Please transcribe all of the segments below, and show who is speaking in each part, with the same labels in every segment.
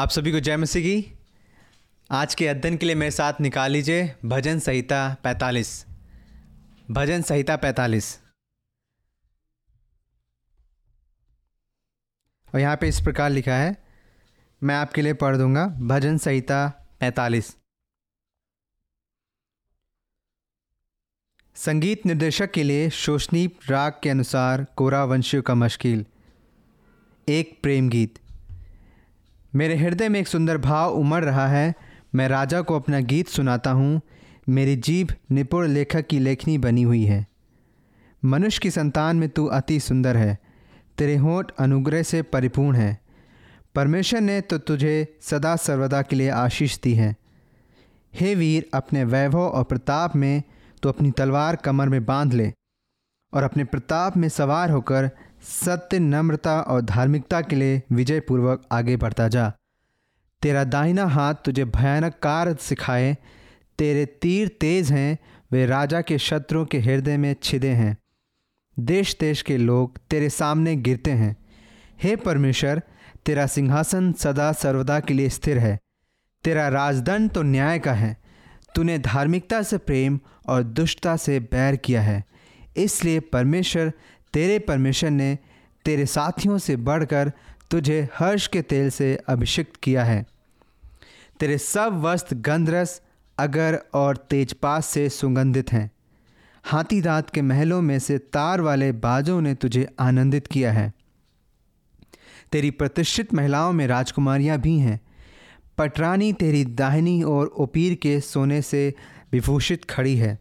Speaker 1: आप सभी को जय मसीह की। आज के अध्ययन के लिए मेरे साथ निकाल लीजिए भजन संहिता 45 भजन संहिता 45 और यहाँ पे इस प्रकार लिखा है, मैं आपके लिए पढ़ दूँगा, भजन संहिता 45 संगीत निर्देशक के लिए शोषनीप राग के अनुसार कोरा वंशियों का मश्किल। एक प्रेम गीत। मेरे हृदय में एक सुंदर भाव उमड़ रहा है। मैं राजा को अपना गीत सुनाता हूँ। मेरी जीभ निपुण लेखक की लेखनी बनी हुई है। मनुष्य की संतान में तू अति सुंदर है। तेरे होठ अनुग्रह से परिपूर्ण है। परमेश्वर ने तो तुझे सदा सर्वदा के लिए आशीष दी है। हे वीर, अपने वैभव और प्रताप में तो अपनी तलवार कमर में बाँध ले और अपने प्रताप में सवार होकर सत्य, नम्रता और धार्मिकता के लिए विजय पूर्वक आगे बढ़ता जा। तेरा दाहिना हाथ तुझे भयानक कार्य सिखाए, तेरे तीर तेज हैं, वे राजा के शत्रुओं के हृदय में छिदे हैं। देश देश के लोग तेरे सामने गिरते हैं। हे परमेश्वर, तेरा सिंहासन सदा सर्वदा के लिए स्थिर है। तेरा राजदंड तो न्याय का है। तूने धार्मिकता से प्रेम और दुष्टता से बैर किया है। इसलिए परमेश्वर तेरे परमेश्वर ने तेरे साथियों से बढ़कर तुझे हर्ष के तेल से अभिषिक्त किया है। तेरे सब वस्त्र गंधरस, अगर और तेजपात से सुगंधित हैं। हाथी दांत के महलों में से तार वाले बाजों ने तुझे आनंदित किया है। तेरी प्रतिष्ठित महिलाओं में राजकुमारियाँ भी हैं। पटरानी तेरी दाहिनी और ओपीर के सोने से विभूषित खड़ी है।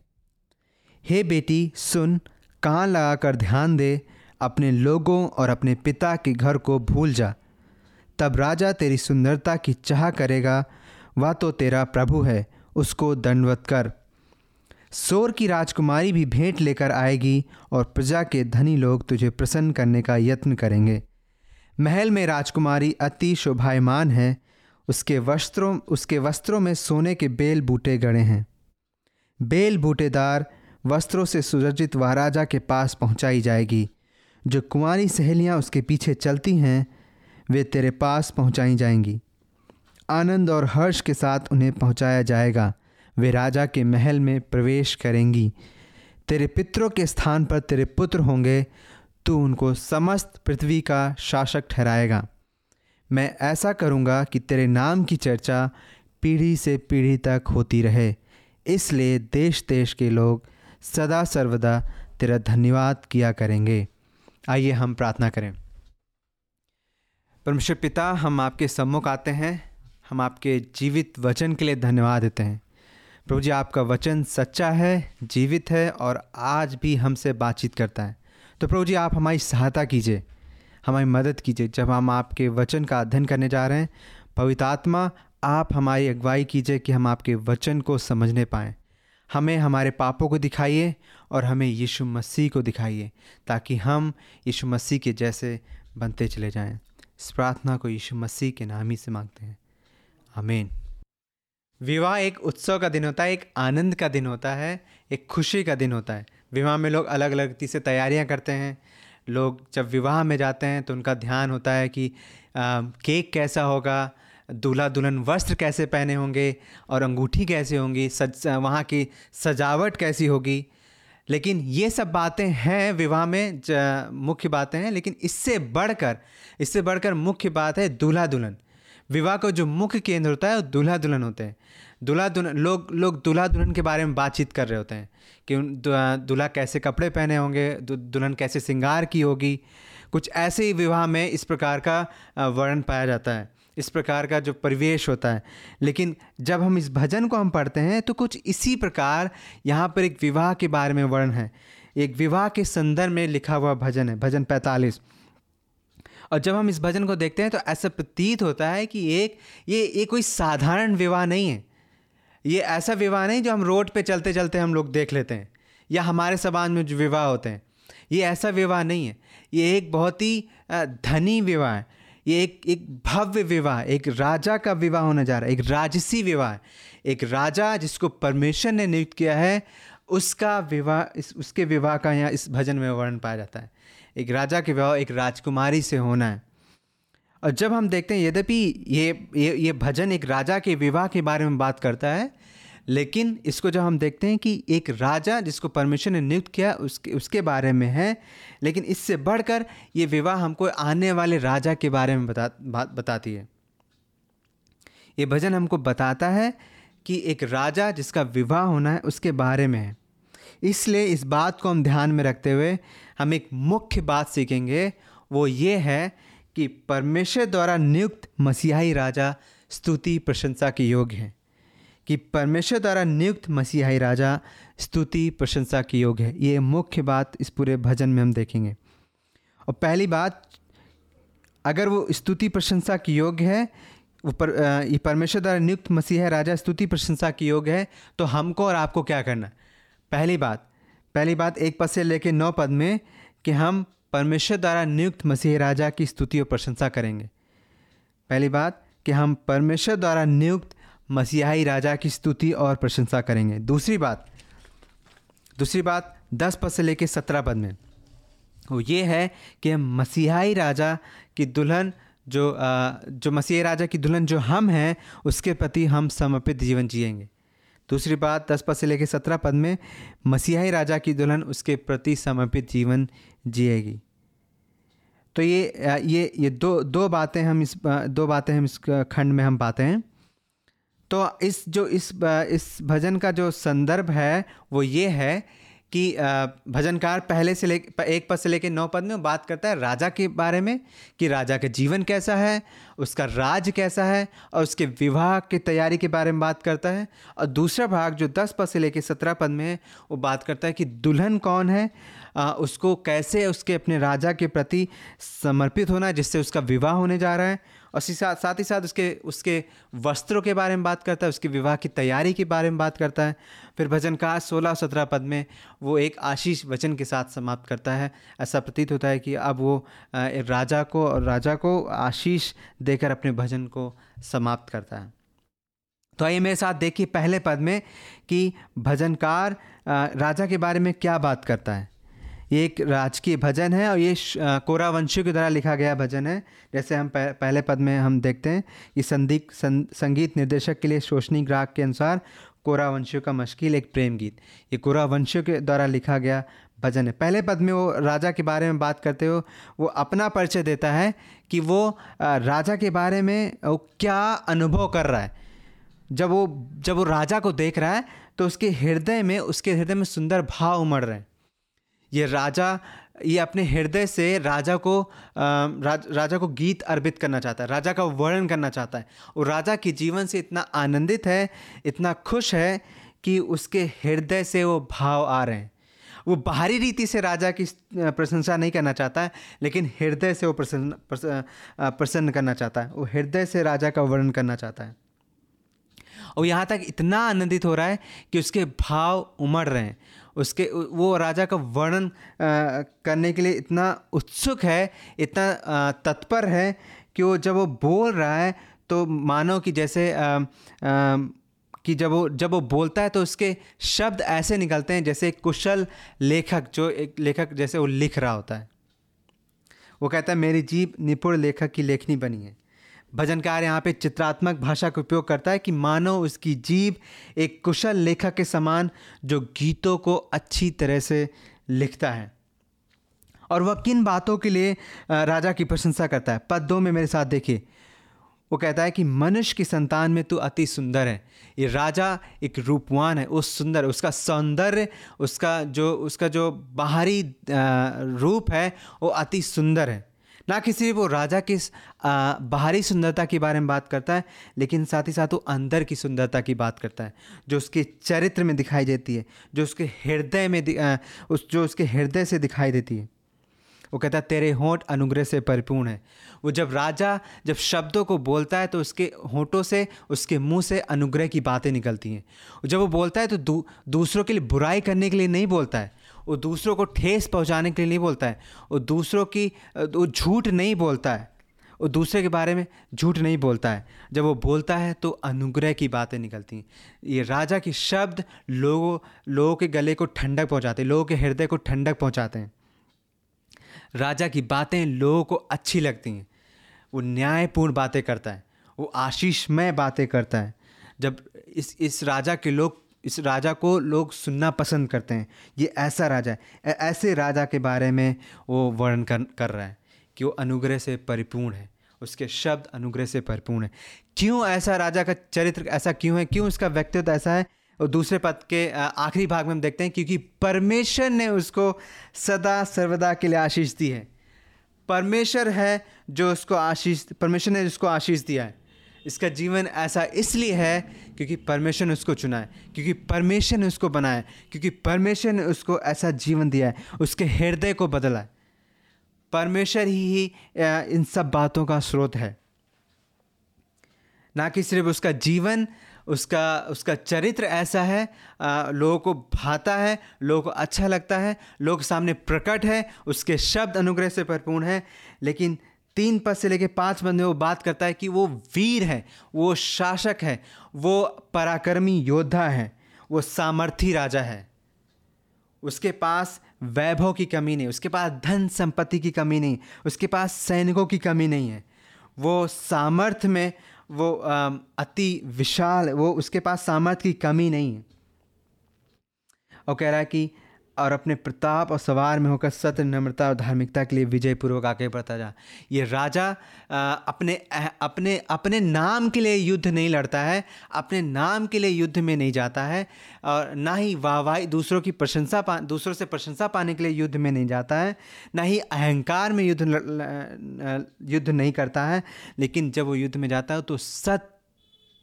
Speaker 1: हे बेटी, सुन कान लगाकर ध्यान दे, अपने लोगों और अपने पिता के घर को भूल जा। तब राजा तेरी सुंदरता की चाह करेगा, वह तो तेरा प्रभु है, उसको दंडवत कर। सोर की राजकुमारी भी भेंट लेकर आएगी और प्रजा के धनी लोग तुझे प्रसन्न करने का यत्न करेंगे। महल में राजकुमारी अति शोभायमान है, उसके वस्त्रों उसके वस्त्रों में सोने के बेल बूटे गड़े हैं। बेल बूटेदार वस्त्रों से सुरजित महाराजा के पास पहुंचाई जाएगी। जो कुंवारी सहेलियाँ उसके पीछे चलती हैं, वे तेरे पास पहुंचाई जाएँगी। आनंद और हर्ष के साथ उन्हें पहुँचाया जाएगा। वे राजा के महल में प्रवेश करेंगी। तेरे पितरों के स्थान पर तेरे पुत्र होंगे। तू उनको समस्त पृथ्वी का शासक ठहराएगा। मैं ऐसा करूँगा कि तेरे नाम की चर्चा पीढ़ी से पीढ़ी तक होती रहे। इसलिए देश देश के लोग सदा सर्वदा तेरा धन्यवाद किया करेंगे। आइए हम प्रार्थना करें। परमेश्वर पिता, हम आपके सम्मुख आते हैं। हम आपके जीवित वचन के लिए धन्यवाद देते हैं। प्रभु जी, आपका वचन सच्चा है, जीवित है और आज भी हमसे बातचीत करता है। तो प्रभु जी, आप हमारी सहायता कीजिए। हमारी मदद कीजिए। जब हम आपके वचन का अध्ययन करने जा रहे हैं, पवित्र आत्मा, आप हमारी अगुवाई कीजिए कि हम आपके वचन को समझने पाएँ। हमें हमारे पापों को दिखाइए और हमें यीशु मसीह को दिखाइए ताकि हम यीशु मसीह के जैसे बनते चले जाएँ। इस प्रार्थना को यीशु मसीह के नाम ही से मांगते हैं। आमीन। विवाह एक उत्सव का दिन होता है एक आनंद का दिन होता है एक खुशी का दिन होता है। विवाह में लोग अलग अलग रीति से तैयारियाँ करते हैं। लोग जब विवाह में जाते हैं तो उनका ध्यान होता है कि आ, केक कैसा होगा दूल्हा दुल्हन वस्त्र कैसे पहने होंगे और अंगूठी कैसे होंगी, सज, वहाँ की सजावट कैसी होगी। लेकिन ये सब बातें हैं विवाह में मुख्य बातें हैं, लेकिन इससे बढ़कर इससे बढ़कर मुख्य बात है दूल्हा दुल्हन विवाह का जो मुख्य केंद्र होता है वो दूल्हा दुल्हन होते हैं। दूल्हा दुल्हन लोग लोग दूल्हा दुल्हन के बारे में बातचीत कर रहे होते हैं कि दूल्हा कैसे कपड़े पहने होंगे दुल्हन कैसे श्रृंगार की होगी। कुछ ऐसे ही विवाह में इस प्रकार का वर्णन पाया जाता है। इस प्रकार का जो परिवेश होता है। लेकिन जब हम इस भजन को हम पढ़ते हैं तो कुछ इसी प्रकार यहाँ पर एक विवाह के बारे में वर्ण है। एक विवाह के संदर्भ में लिखा हुआ भजन है, भजन पैंतालीस। और जब हम इस भजन को देखते हैं तो ऐसा प्रतीत होता है कि एक, ये ये कोई साधारण विवाह नहीं है। ये ऐसा विवाह नहीं जो हम रोड पे चलते चलते हम लोग देख लेते हैं, या हमारे समाज में जो विवाह होते हैं। ये ऐसा विवाह नहीं है। ये एक बहुत ही धनी विवाह है। ये एक एक भव्य विवाह, एक राजा का विवाह होने जा रहा है, एक राजसी विवाह एक राजा जिसको परमेश्वर ने नियुक्त किया है, उसका विवाह, इस, उसके विवाह का यहाँ इस भजन में वर्णन पाया जाता है। एक राजा के विवाह, एक राजकुमारी से होना है। और जब हम देखते हैं, यद्यपि ये ये ये भजन एक राजा के विवाह के बारे में बात करता है लेकिन इसको जब हम देखते हैं कि एक राजा जिसको परमेश्वर ने नियुक्त किया, उसके उसके बारे में है, लेकिन इससे बढ़कर ये विवाह हमको आने वाले राजा के बारे में बता, बात बताती है। ये भजन हमको बताता है कि एक राजा जिसका विवाह होना है, उसके बारे में है। इसलिए इस बात को हम ध्यान में रखते हुए हम एक मुख्य बात सीखेंगे। वो ये है कि परमेश्वर द्वारा नियुक्त मसीहाई राजा स्तुति प्रशंसा के योग्य हैं। कि परमेश्वर द्वारा नियुक्त मसीहाई राजा स्तुति, प्रशंसा के योग्य है। ये मुख्य बात इस पूरे भजन में हम देखेंगे। और पहली बात, अगर वो स्तुति, प्रशंसा की योग्य है, वो पर ये परमेश्वर द्वारा नियुक्त मसीह राजा स्तुति, प्रशंसा की योग्य है तो हमको और आपको क्या करना पहली बात पहली बात एक पद से लेकर नौ पद में कि हम परमेश्वर द्वारा नियुक्त मसीह राजा की स्तुति और प्रशंसा करेंगे। पहली बात कि हम परमेश्वर द्वारा नियुक्त मसीहाई राजा की स्तुति और प्रशंसा करेंगे। दूसरी बात दूसरी बात, दस पद से लेकर सत्रह पद में। वो ये है कि मसीहाई राजा की दुल्हन जो जो मसीह राजा की दुल्हन जो हम हैं, उसके प्रति हम समर्पित जीवन जिएँगे। दूसरी बात, दस पद से लेकर सत्रह पद में, मसीहाई राजा की दुल्हन उसके प्रति समर्पित जीवन जिएगी। तो ये ये ये दो दो बातें हम इस दो बातें हम इस खंड में हम पाते हैं। तो इस जो इस इस भजन का जो संदर्भ है, वो ये है कि भजनकार पहले से ले एक पद से लेकर नौ पद में बात करता है राजा के बारे में कि राजा का जीवन कैसा है, उसका राज कैसा है और उसके विवाह की तैयारी के बारे में बात करता है। और दूसरा भाग जो दस पद से लेकर सत्रह पद में वो बात करता है कि दुल्हन कौन है उसको कैसे उसके अपने राजा के प्रति समर्पित होना जिससे उसका विवाह होने जा रहा है। और साथ साथ ही साथ उसके उसके वस्त्रों के बारे में बात करता है, उसके विवाह की तैयारी के बारे में बात करता है। फिर भजन का सोलह सत्रह पद में वो एक आशीष वचन के साथ समाप्त करता है। ऐसा प्रतीत होता है कि अब वो राजा को और राजा को आशीष देकर अपने भजन को समाप्त करता है। तो आइए मेरे साथ देखिए पहले पद में कि भजनकार राजा के बारे में क्या बात करता है। ये एक राजकीय भजन है और ये कोरा वंशियों के द्वारा लिखा गया भजन है। जैसे हम पहले पद में हम देखते हैं कि संदीप संगीत निर्देशक के लिए शोषणी ग्राहक के अनुसार कोरा वंशियों का मुश्किल एक प्रेम गीत। ये कोरा वंशियों के द्वारा लिखा गया भजन है। पहले पद में वो राजा के बारे में बात करते हो, वो अपना परिचय देता है कि वो राजा के बारे में वो क्या अनुभव कर रहा है। जब वो जब वो राजा को देख रहा है तो उसके हृदय में, उसके हृदय में सुंदर भाव उमड़ रहे हैं। ये राजा ये अपने हृदय से राजा को राज, राजा को गीत अर्पित करना चाहता है राजा का वर्णन करना चाहता है। और राजा के जीवन से इतना आनंदित है इतना खुश है कि उसके हृदय से वो भाव आ रहे हैं। वो बाहरी रीति से राजा की प्रशंसा नहीं करना चाहता है लेकिन हृदय से वो प्रसन्न प्रसन्न करना चाहता है। वो हृदय से राजा का वर्णन करना चाहता है। और यहाँ तक इतना आनंदित हो रहा है कि उसके भाव उमड़ रहे हैं। उसके वो राजा का वर्णन करने के लिए इतना उत्सुक है इतना तत्पर है कि वो जब वो बोल रहा है तो मानो कि जैसे आ, आ, कि जब वो जब वो बोलता है तो उसके शब्द ऐसे निकलते हैं जैसे कुशल लेखक जो एक लेखक जैसे वो लिख रहा होता है। वो कहता है मेरी जीप निपुण लेखक की लेखनी बनी है। भजनकार यहाँ पे चित्रात्मक भाषा का उपयोग करता है कि मानो उसकी जीव एक कुशल लेखक के समान जो गीतों को अच्छी तरह से लिखता है। और वह किन बातों के लिए राजा की प्रशंसा करता है? पद दो में मेरे साथ देखिए। वो कहता है कि मनुष्य की संतान में तू अति सुंदर है। ये राजा एक रूपवान है, वो सुंदर, उसका सौंदर्य, उसका जो उसका जो बाहरी रूप है, वो अति सुंदर है। ना कि सिर्फ़ वो राजा की बाहरी सुंदरता के बारे में बात करता है लेकिन साथ ही साथ वो अंदर की सुंदरता की बात करता है जो उसके चरित्र में दिखाई देती है जो उसके हृदय में आ, उस जो उसके हृदय से दिखाई देती है। वो कहता है तेरे होंठ अनुग्रह से परिपूर्ण है। वो जब राजा जब शब्दों को बोलता है तो उसके होंठों से उसके मुँह से अनुग्रह की बातें निकलती हैं। जब वो बोलता है तो दू, दूसरों के लिए बुराई करने के लिए नहीं बोलता है वो दूसरों को ठेस पहुँचाने के लिए नहीं बोलता है। वो दूसरों की, वो झूठ नहीं बोलता है। वो दूसरे के बारे में झूठ नहीं बोलता है। जब वो बोलता है तो अनुग्रह की बातें निकलती हैं। ये राजा के शब्द लोगों लोगों के गले को ठंडक पहुंचाते हैं, लोगों के हृदय को ठंडक पहुंचाते हैं। राजा की बातें लोगों को अच्छी लगती हैं। वो न्यायपूर्ण बातें करता है। वो आशीषमय बातें करता है। जब इस इस राजा के लोग इस राजा को लोग सुनना पसंद करते हैं। ये ऐसा राजा है। ऐसे राजा के बारे में वो वर्णन कर कर रहा है कि वो अनुग्रह से परिपूर्ण है। उसके शब्द अनुग्रह से परिपूर्ण है। क्यों ऐसा राजा का चरित्र ऐसा क्यों है? क्यों उसका व्यक्तित्व ऐसा है? और दूसरे पद के आखिरी भाग में हम देखते हैं क्योंकि परमेश्वर ने उसको सदा सर्वदा के लिए आशीष दी है। परमेश्वर है जो उसको आशीष, परमेश्वर ने उसको आशीष दिया है। इसका जीवन ऐसा इसलिए है क्योंकि परमेश्वर ने उसको चुना है, क्योंकि परमेश्वर ने उसको बनाया क्योंकि परमेश्वर ने उसको ऐसा जीवन दिया है, उसके हृदय को बदला है। परमेश्वर ही इन सब बातों का स्रोत है। ना कि सिर्फ़ उसका जीवन, उसका उसका चरित्र ऐसा है लोगों को भाता है, लोगों को अच्छा लगता है, लोग सामने प्रकट है, उसके शब्द अनुग्रह से भरपूर्ण है, लेकिन तीन पद से लेकर पाँच पद में वो बात करता है कि वो वीर है, वो शासक है, वो पराक्रमी योद्धा है, वो सामर्थी राजा है। उसके पास वैभव की कमी नहीं, उसके पास धन संपत्ति की कमी नहीं, उसके पास सैनिकों की कमी नहीं है। वो सामर्थ्य में वो अति विशाल, वो उसके पास सामर्थ्य की कमी नहीं है। और कह रहा है कि और अपने प्रताप और सवार में होकर सत्य, नम्रता और धार्मिकता के लिए विजयपूर्वक आगे बढ़ता जा। ये राजा अपने अपने अपने नाम के लिए युद्ध नहीं लड़ता है, अपने नाम के लिए युद्ध में नहीं जाता है और ना ही वाहवाही, दूसरों की प्रशंसा पा, दूसरों से प्रशंसा पाने के लिए युद्ध में नहीं जाता है, ना ही अहंकार में युद्ध युद्ध नहीं करता है, लेकिन जब वो युद्ध में जाता है तो सत्य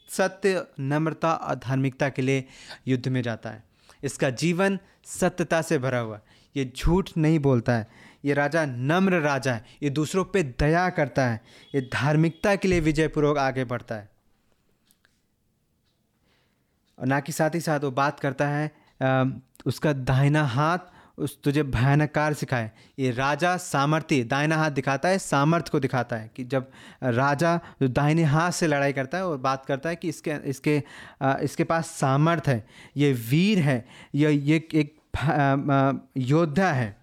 Speaker 1: सत्य, नम्रता और धार्मिकता के लिए युद्ध में जाता है। इसका जीवन सत्यता से भरा हुआ ये झूठ नहीं बोलता है। ये राजा नम्र राजा है। ये दूसरों पे दया करता है। ये धार्मिकता के लिए विजयपूर्वक आगे बढ़ता है। और ना कि साथ ही साथ वो बात करता है उसका दाहिना हाथ उस तुझे भयानक कार्य सिखाए। ये राजा सामर्थ्य दाहिना हाथ दिखाता है, सामर्थ्य को दिखाता है कि जब राजा जो दाहिने हाथ से लड़ाई करता है और बात करता है कि इसके इसके इसके पास सामर्थ्य है, ये वीर है, ये ये एक योद्धा है।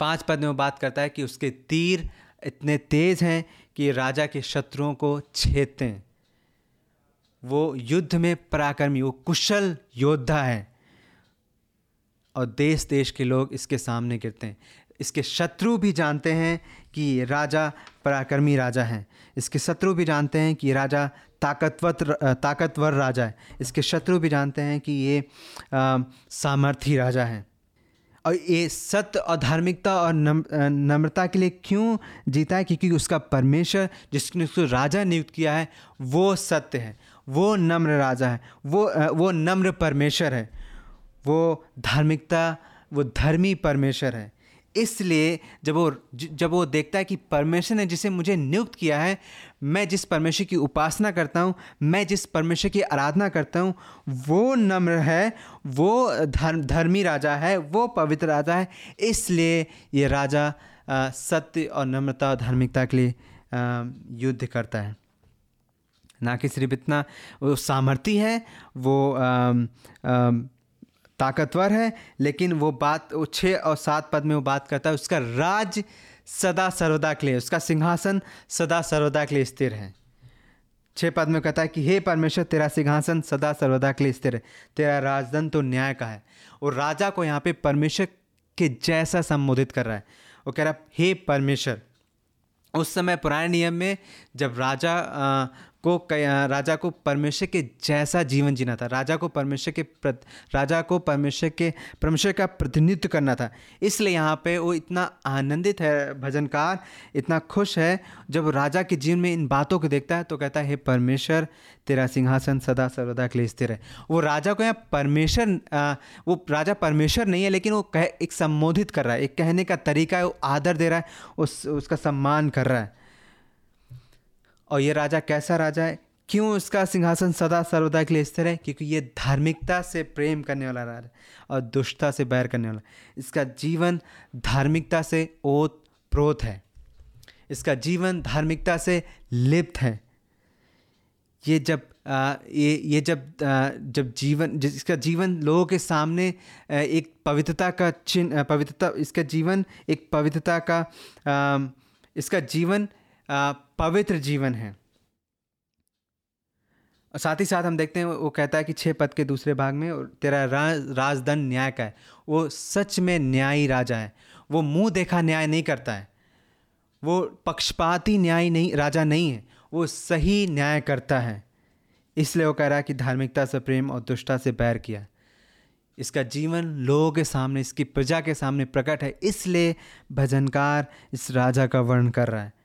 Speaker 1: पाँच पद में वो बात करता है कि उसके तीर इतने तेज हैं कि राजा के शत्रुओं को छेदते हैं। वो युद्ध में पराक्रमी, वो कुशल योद्धा है। और देश देश के लोग इसके सामने गिरते हैं। इसके शत्रु भी जानते हैं कि राजा पराक्रमी राजा हैं। इसके शत्रु भी जानते हैं कि राजा ताकतवर ताकतवर राजा है। इसके शत्रु भी जानते हैं कि ये सामर्थी राजा है। और ये सत्य और धार्मिकता और नम, नम्रता के लिए क्यों जीता है? क्योंकि उसका परमेश्वर जिसने उसको राजा नियुक्त किया है वो सत्य है। वो नम्र राजा है। वो वो नम्र परमेश्वर है। वो धार्मिकता वो धर्मी परमेश्वर है। इसलिए जब वो जब वो देखता है कि परमेश्वर ने जिसे मुझे नियुक्त किया है मैं जिस परमेश्वर की उपासना करता हूँ मैं जिस परमेश्वर की आराधना करता हूँ वो नम्र है वो धर्म धर्मी राजा है वो पवित्र राजा है। इसलिए ये राजा सत्य और नम्रता और धार्मिकता के लिए युद्ध करता है। ना कि सिर्फ़ इतना वो सामर्थ्य है वो आ, आ, ताकतवर है, लेकिन वो बात, वो छः और सात पद में वो बात करता है, उसका राज सदा सर्वदा के लिए, उसका सिंहासन सदा सर्वदा के लिए स्थिर है। छः पद में कहता है कि, हे परमेश्वर, तेरा सिंहासन सदा सर्वदा के लिए स्थिर है। तेरा राजदन तो न्याय का है। और राजा को यहाँ पे परमेश्वर के जैसा संबोधित कर रहा है। वो कह रहा है, हे परमेश्वर, उस समय पुराने नियम में जब राजा को राजा को परमेश्वर के जैसा जीवन जीना था। राजा को परमेश्वर के राजा को परमेश्वर के, परमेश्वर का प्रतिनिधित्व करना था। इसलिए यहाँ पे वो इतना आनंदित है भजनकार, इतना खुश है। जब राजा के जीवन में इन बातों को देखता है तो कहता है, हे परमेश्वर, तेरा सिंहासन सदा सर्वदा के लिए स्थिर है। वो राजा को यहाँ परमेश्वर वो राजा परमेश्वर नहीं है, लेकिन वो कह, एक संबोधित कर रहा है। एक कहने का तरीका है, वो आदर दे रहा है, उस, उसका सम्मान कर रहा है। और ये राजा कैसा राजा है? क्यों उसका सिंहासन सदा सर्वदा के लिए स्थिर है? क्योंकि ये धार्मिकता से प्रेम करने वाला राजा और दुष्टता से बैर करने वाला इसका जीवन धार्मिकता से ओत प्रोत है। इसका जीवन धार्मिकता से लिप्त है। ये जब आ, ये ये जब आ, जब जीवन जिसका जीवन लोगों के सामने एक पवित्रता का चिन्ह पवित्रता इसका जीवन एक पवित्रता का आ, इसका जीवन पवित्र जीवन है। और साथ ही साथ हम देखते हैं, वो कहता है कि छः पद के दूसरे भाग में, और तेरा राज राजदंड न्याय का है। वो सच में न्यायी राजा है। वो मुँह देखा न्याय नहीं करता है। वो पक्षपाती न्याय नहीं, राजा नहीं है। वो सही न्याय करता है। इसलिए वो कह रहा है कि धार्मिकता से प्रेम और दुष्टता से बैर किया। इसका जीवन लोगों के सामने, इसकी प्रजा के सामने प्रकट है। इसलिए भजनकार इस राजा का वर्णन कर रहा है।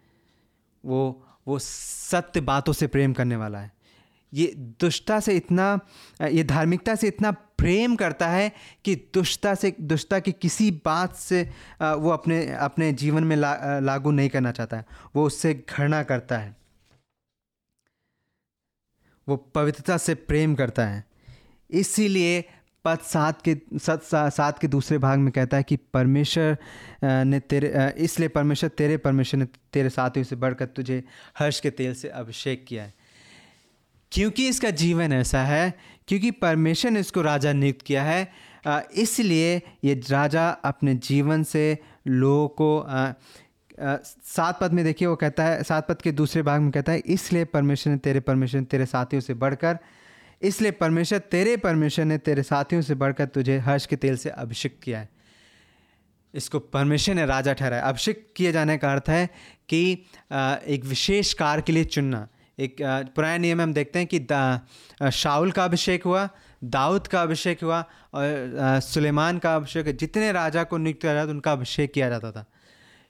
Speaker 1: वो वो सत्य बातों से प्रेम करने वाला है। ये दुष्टता से इतना ये धार्मिकता से इतना प्रेम करता है कि दुष्टता से दुष्टता की किसी बात से वो अपने अपने जीवन में ला, लागू नहीं करना चाहता है। वो उससे घृणा करता है। वो पवित्रता से प्रेम करता है। इसीलिए पद सात के, सत सात के दूसरे भाग में कहता है कि परमेश्वर ने तेरे इसलिए परमेश्वर, तेरे परमेश्वर ने तेरे साथियों से बढ़कर तुझे हर्ष के तेल से अभिषेक किया है। क्योंकि इसका जीवन ऐसा है, क्योंकि परमेश्वर ने इसको राजा नियुक्त किया है इसलिए ये राजा अपने जीवन से लोगों को सात पद में देखिए, वो कहता है, सात पद के दूसरे भाग में कहता है, इसलिए परमेश्वर ने तेरे, परमेश्वर ने तेरे साथियों से बढ़कर इसलिए परमेश्वर, तेरे परमेश्वर ने तेरे साथियों से बढ़कर तुझे हर्ष के तेल से अभिषेक किया है। इसको परमेश्वर ने राजा ठहराया। अभिषेक किए जाने का अर्थ है कि एक विशेष कार के लिए चुनना। एक पुराने नियम में हम देखते हैं कि शाउल का अभिषेक हुआ, दाऊद का अभिषेक हुआ और सुलेमान का अभिषेक जितने राजा को नियुक्त किया जाता उनका अभिषेक किया जाता था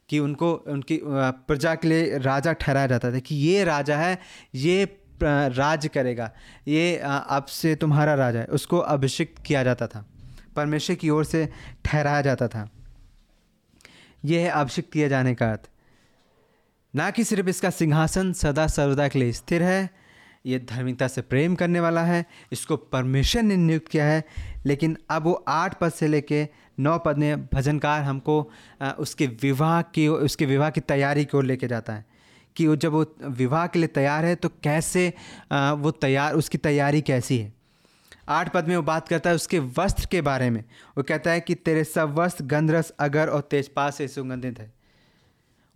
Speaker 1: कि उनको, उनकी प्रजा के लिए राजा ठहराया जाता था कि ये राजा है, ये राज करेगा। ये अब से तुम्हारा राजा है। उसको अभिषिक्त किया जाता था। परमेश्वर की ओर से ठहराया जाता था। यह है अभिषेक किए जाने का अर्थ। ना कि सिर्फ़ इसका सिंहासन सदा सर्वदा के लिए स्थिर है, ये धार्मिकता से प्रेम करने वाला है, इसको परमेश्वर ने नियुक्त किया है, लेकिन अब वो आठ पद से लेके नौ पद में भजनकार हमको उसके विवाह की उसके विवाह की तैयारी की ओर लेके जाता है। कि वो जब वो विवाह के लिए तैयार है तो कैसे वो तैयार, उसकी तैयारी कैसी है? आठ पद में वो बात करता है उसके वस्त्र के बारे में। वो कहता है कि तेरे सब वस्त्र गंधरस, अगर और तेजपात से सुगंधित है।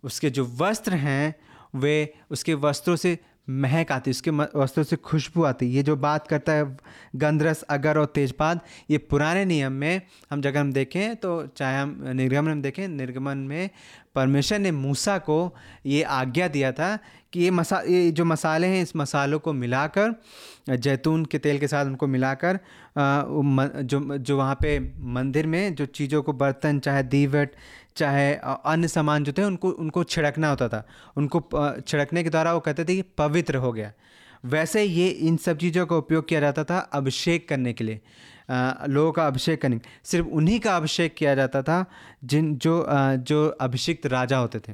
Speaker 1: उसके जो वस्त्र हैं, वे उसके वस्त्रों से महक आती है, उसके वस्त्रों से खुशबू आती है। ये जो बात करता है गंधरस, अगर और तेजपात, ये पुराने नियम में हम जगह हम देखें तो चाहे हम निर्गमन में देखें, निर्गमन में परमेश्वर ने मूसा को ये आज्ञा दिया था कि ये मसा, ये जो मसाले हैं, इस मसालों को मिलाकर, जैतून के तेल के साथ उनको मिलाकर जो जो वहाँ पे मंदिर में जो चीज़ों को बर्तन, चाहे दीवट चाहे अन्य सामान जो थे उनको उनको छिड़कना होता था। उनको छिड़कने के द्वारा वो कहते थे कि पवित्र हो गया। वैसे ये इन सब चीज़ों का उपयोग किया जाता था अभिषेक करने के लिए लोगों का अभिषेक करने सिर्फ़ उन्हीं का अभिषेक किया जाता था जिन जो जो अभिषिक्त राजा होते थे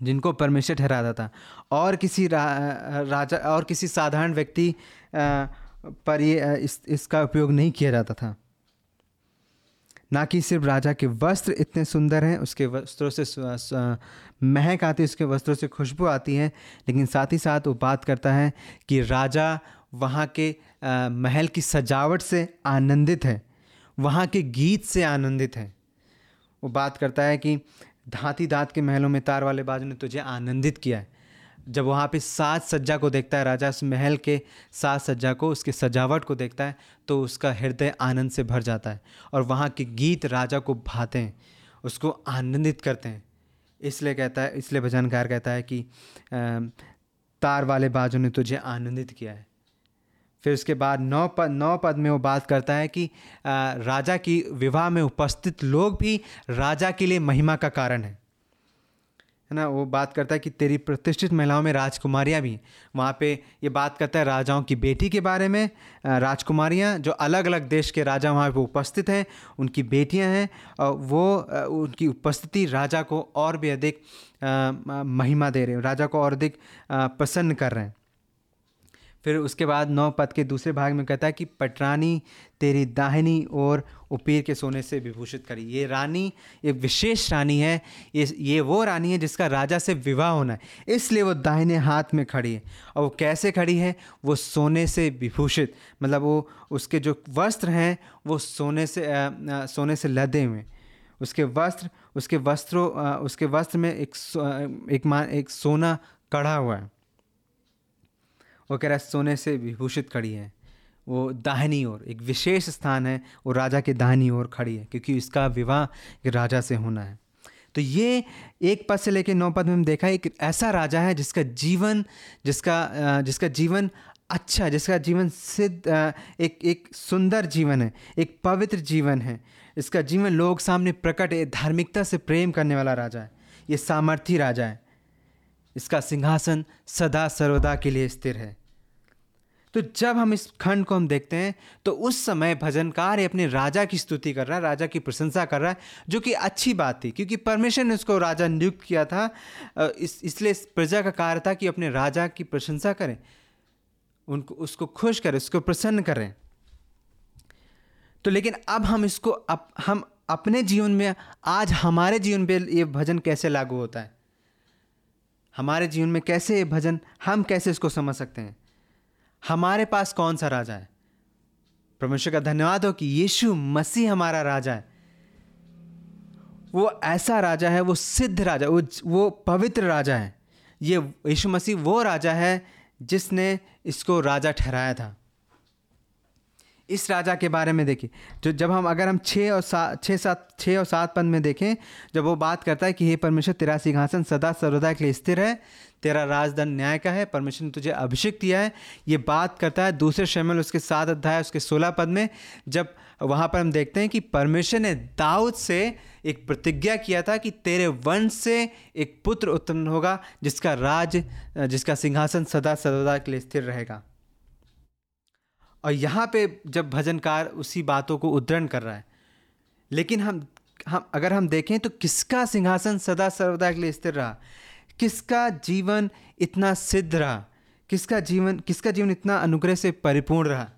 Speaker 1: जिनको परमेश्वर ठहराता था। और किसी रा, राजा और किसी साधारण व्यक्ति पर ये इस इसका उपयोग नहीं किया जाता था। ना कि सिर्फ़ राजा के वस्त्र इतने सुंदर हैं, उसके वस्त्रों से महक आती है, उसके वस्त्रों से खुशबू आती है, लेकिन साथ ही साथ वो बात करता है कि राजा वहाँ के महल की सजावट से आनंदित है, वहाँ के गीत से आनंदित है। वो बात करता है कि धाती दांत के महलों में तार वाले बाजू ने तुझे आनंदित किया है। जब वहाँ पे साज सज्जा को देखता है, राजा उस महल के साज सज्जा को, उसके सजावट को देखता है तो उसका हृदय आनंद से भर जाता है और वहाँ के गीत राजा को भाते हैं, उसको आनंदित करते हैं। इसलिए कहता है, इसलिए भजनकार कहता है कि तार वाले बाजों ने तुझे आनंदित किया है। फिर उसके बाद नौ पद नौ पद में वो बात करता है कि राजा की विवाह में उपस्थित लोग भी राजा के लिए महिमा का कारण है। है ना, वो बात करता है कि तेरी प्रतिष्ठित महिलाओं में राजकुमारियाँ भी वहाँ पे ये बात करता है राजाओं की बेटी के बारे में। राजकुमारियाँ जो अलग अलग देश के राजा वहाँ पे उपस्थित हैं, उनकी बेटियाँ हैं और वो उनकी उपस्थिति राजा को और भी अधिक महिमा दे रहे हैं, राजा को और अधिक प्रसन्न कर रहे हैं। फिर उसके बाद नौ पद के दूसरे भाग में कहता है कि पटरानी तेरी दाहिनी और उपीर के सोने से विभूषित करी। ये रानी एक विशेष रानी है ये ये वो रानी है जिसका राजा से विवाह होना है। इसलिए वो दाहिने हाथ में खड़ी है। और वो कैसे खड़ी है? वो सोने से विभूषित मतलब वो उसके जो वस्त्र हैं वो सोने से आ, आ, सोने से लदे हुए। उसके वस्त्र उसके वस्त्रों उसके वस्त्र में एक एक मान एक सोना कढ़ा हुआ है। वो कह रहा है, सोने से विभूषित खड़ी है। वो दाहिनी ओर, एक विशेष स्थान है, वो राजा के दाहिनी ओर खड़ी है, क्योंकि इसका विवाह राजा से होना है। तो ये एक पद से लेकर नौ पद में हम देखा, एक ऐसा राजा है जिसका जीवन, जिसका जिसका जीवन अच्छा जिसका जीवन सिद्ध एक एक सुंदर जीवन है, एक पवित्र जीवन है। इसका जीवन लोग सामने प्रकट है धार्मिकता से प्रेम करने वाला राजा है। ये सामर्थी राजा है। इसका सिंहासन सदा सर्वदा के लिए स्थिर है। तो जब हम इस खंड को हम देखते हैं तो उस समय भजनकार अपने राजा की स्तुति कर रहा है राजा की प्रशंसा कर रहा है जो कि अच्छी बात थी क्योंकि परमेश्वर ने उसको राजा नियुक्त किया था इस इसलिए प्रजा का कार्य था कि अपने राजा की प्रशंसा करें उनको उसको खुश करें उसको प्रसन्न करें। तो लेकिन अब हम इसको अप, हम अपने जीवन में आज हमारे जीवन पे ये भजन कैसे लागू होता है? हमारे जीवन में कैसे ये भजन, हम कैसे इसको समझ सकते हैं? हमारे पास कौन सा राजा है? परमेश्वर का धन्यवाद हो कि यीशु मसीह हमारा राजा है। वो ऐसा राजा है, वो सिद्ध राजा, वो वो पवित्र राजा है। ये यीशु मसीह वो राजा है जिसने इसको राजा ठहराया था। इस राजा के बारे में देखिए जो जब हम अगर हम छः और सात छः सात छः और सात पद में देखें, जब वो बात करता है कि हे परमेश्वर, तेरा सिंहासन सदा सर्वदा के लिए स्थिर है, तेरा राजदंड न्याय का है, परमेश्वर ने तुझे अभिषेक दिया है। ये बात करता है दूसरे शमल उसके सात अध्याय, उसके सोलह पद में, जब वहाँ पर हम देखते हैं कि परमेश्वर ने दाऊद से एक प्रतिज्ञा किया था कि तेरे वंश से एक पुत्र उत्पन्न होगा, जिसका राज, जिसका सिंहासन सदा सर्वदा के लिए स्थिर रहेगा। और यहाँ पे जब भजनकार उसी बातों को उद्धरण कर रहा है, लेकिन हम हम, अगर हम देखें तो किसका सिंहासन सदा सर्वदा के लिए स्थिर रहा? किसका जीवन इतना सिद्ध रहा? किसका जीवन किसका जीवन इतना अनुग्रह से परिपूर्ण रहा?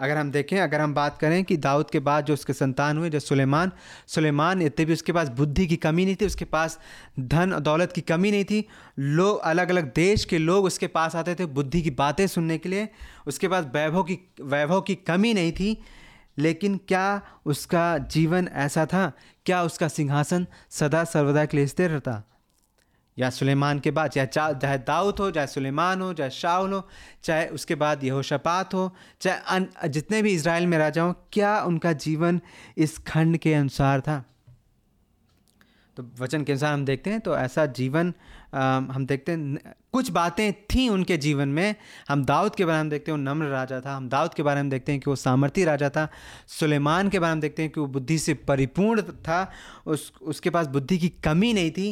Speaker 1: अगर हम देखें, अगर हम बात करें कि दाऊद के बाद जो उसके संतान हुए, जो सुलेमान सुलेमान इतने भी उसके पास बुद्धि की कमी नहीं थी, उसके पास धन दौलत की कमी नहीं थी। लोग अलग अलग देश के लोग उसके पास आते थे बुद्धि की बातें सुनने के लिए। उसके पास वैभव की वैभव की कमी नहीं थी। लेकिन क्या उसका जीवन ऐसा था? क्या उसका सिंहासन सदा सर्वदा के लिए स्थिर रहता? या सुलेमान के बाद चाहे चाहे दाऊद हो चाहे सुलेमान हो चाहे शाउल हो चाहे उसके बाद यहोशपात हो चाहे जितने भी इसराइल में राजा हों क्या उनका जीवन इस खंड के अनुसार था? तो वचन के अनुसार हम देखते हैं तो ऐसा जीवन आ, हम देखते हैं कुछ बातें थीं उनके जीवन में। हम दाऊद के बारे में देखते हैं वो नम्र राजा था। हम दाऊद के बारे में देखते हैं कि वो सामर्थी राजा था। सुलेमान के बारे में देखते हैं कि वो बुद्धि से परिपूर्ण था। उस उसके पास बुद्धि की कमी नहीं थी।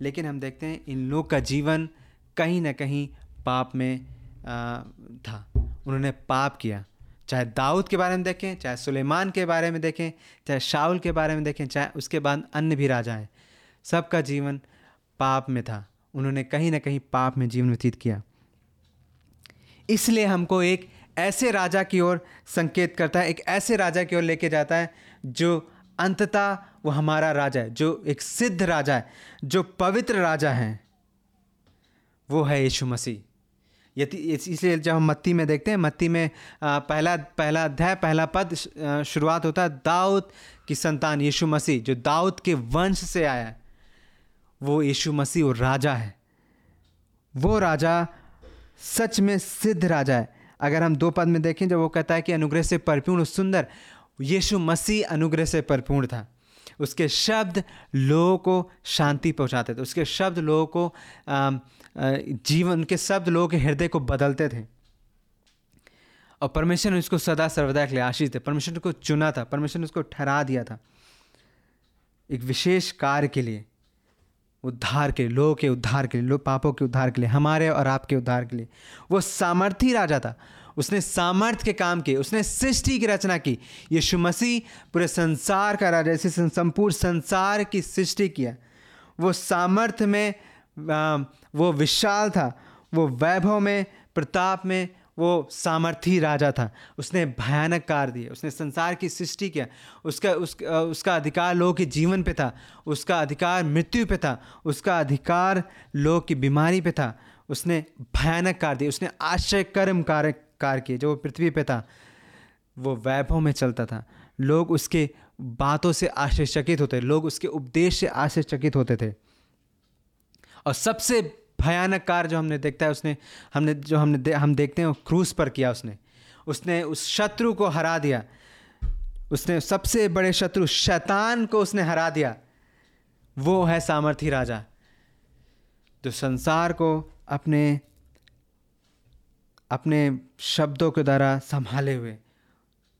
Speaker 1: लेकिन हम देखते हैं इन लोग का जीवन कहीं ना कहीं पाप में आ, था। उन्होंने पाप किया। चाहे दाऊद के बारे में देखें चाहे सुलेमान के बारे में देखें चाहे शाउल के बारे में देखें चाहे उसके बाद अन्य भी राजा हैं सबका जीवन पाप में था। उन्होंने कहीं ना कहीं पाप में जीवन व्यतीत किया। इसलिए हमको एक ऐसे राजा की ओर संकेत करता है एक ऐसे राजा की ओर लेके जाता है जो अंततः वो हमारा राजा है, जो एक सिद्ध राजा है, जो पवित्र राजा है, वो है यीशु मसीह। यदि इसलिए जब हम मत्ती में देखते हैं, मत्ती में पहला पहला अध्याय, पहला पद शुरुआत होता है, दाऊद की संतान यीशु मसीह, जो दाऊद के वंश से आया वो यीशु मसीह और राजा है। वो राजा सच में सिद्ध राजा है। अगर हम दो पद में देखें, जब वो कहता है कि अनुग्रह से परिपूर्ण, सुंदर यीशु मसीह अनुग्रह से परिपूर्ण था। उसके शब्द लोगों को शांति पहुंचाते थे। उसके शब्द लोगों को जीवन, उनके शब्द लोगों के हृदय को बदलते थे। और परमेश्वर ने उसको सदा सर्वदा के लिए आशीष थे परमेश्वर ने उसको चुना था। परमेश्वर ने उसको ठहरा दिया था। एक विशेष कार्य के लिए, उद्धार के लोगों के उद्धार के लिए, लोग पापों के उद्धार के लिए, हमारे और आपके उद्धार के लिए। वो सामर्थी राजा था। उसने सामर्थ्य के काम किए उसने सृष्टि की रचना की। यीशु मसीह पूरे संसार का राजा जैसे संपूर्ण संसार की सृष्टि किया। वो सामर्थ्य में वो विशाल था वो वैभव में प्रताप में वो सामर्थी राजा था। उसने भयानक कार्य दिए उसने संसार की सृष्टि किया। उसका उस, उसका अधिकार लोगों के जीवन पे था उसका अधिकार मृत्यु पे था उसका अधिकार लोग की बीमारी पे था। उसने भयानक कार्य दिए उसने आश्चर्य कर्म कार्य कार्य किए जो पृथ्वी पे था वो वैभव में चलता था। लोग उसके बातों से आश्चर्यचकित होते लोग उसके उपदेश से आश्चर्यचकित होते थे। और सबसे भयानक कार्य जो हमने देखता है उसने हमने जो हमने दे, हम देखते हैं वो क्रूस पर किया उसने। उसने उस शत्रु को हरा दिया। उसने सबसे बड़े शत्रु शैतान को उसने हरा दिया। वो है सामर्थी राजा। जो संसार को अपने अपने शब्दों के द्वारा संभाले हुए,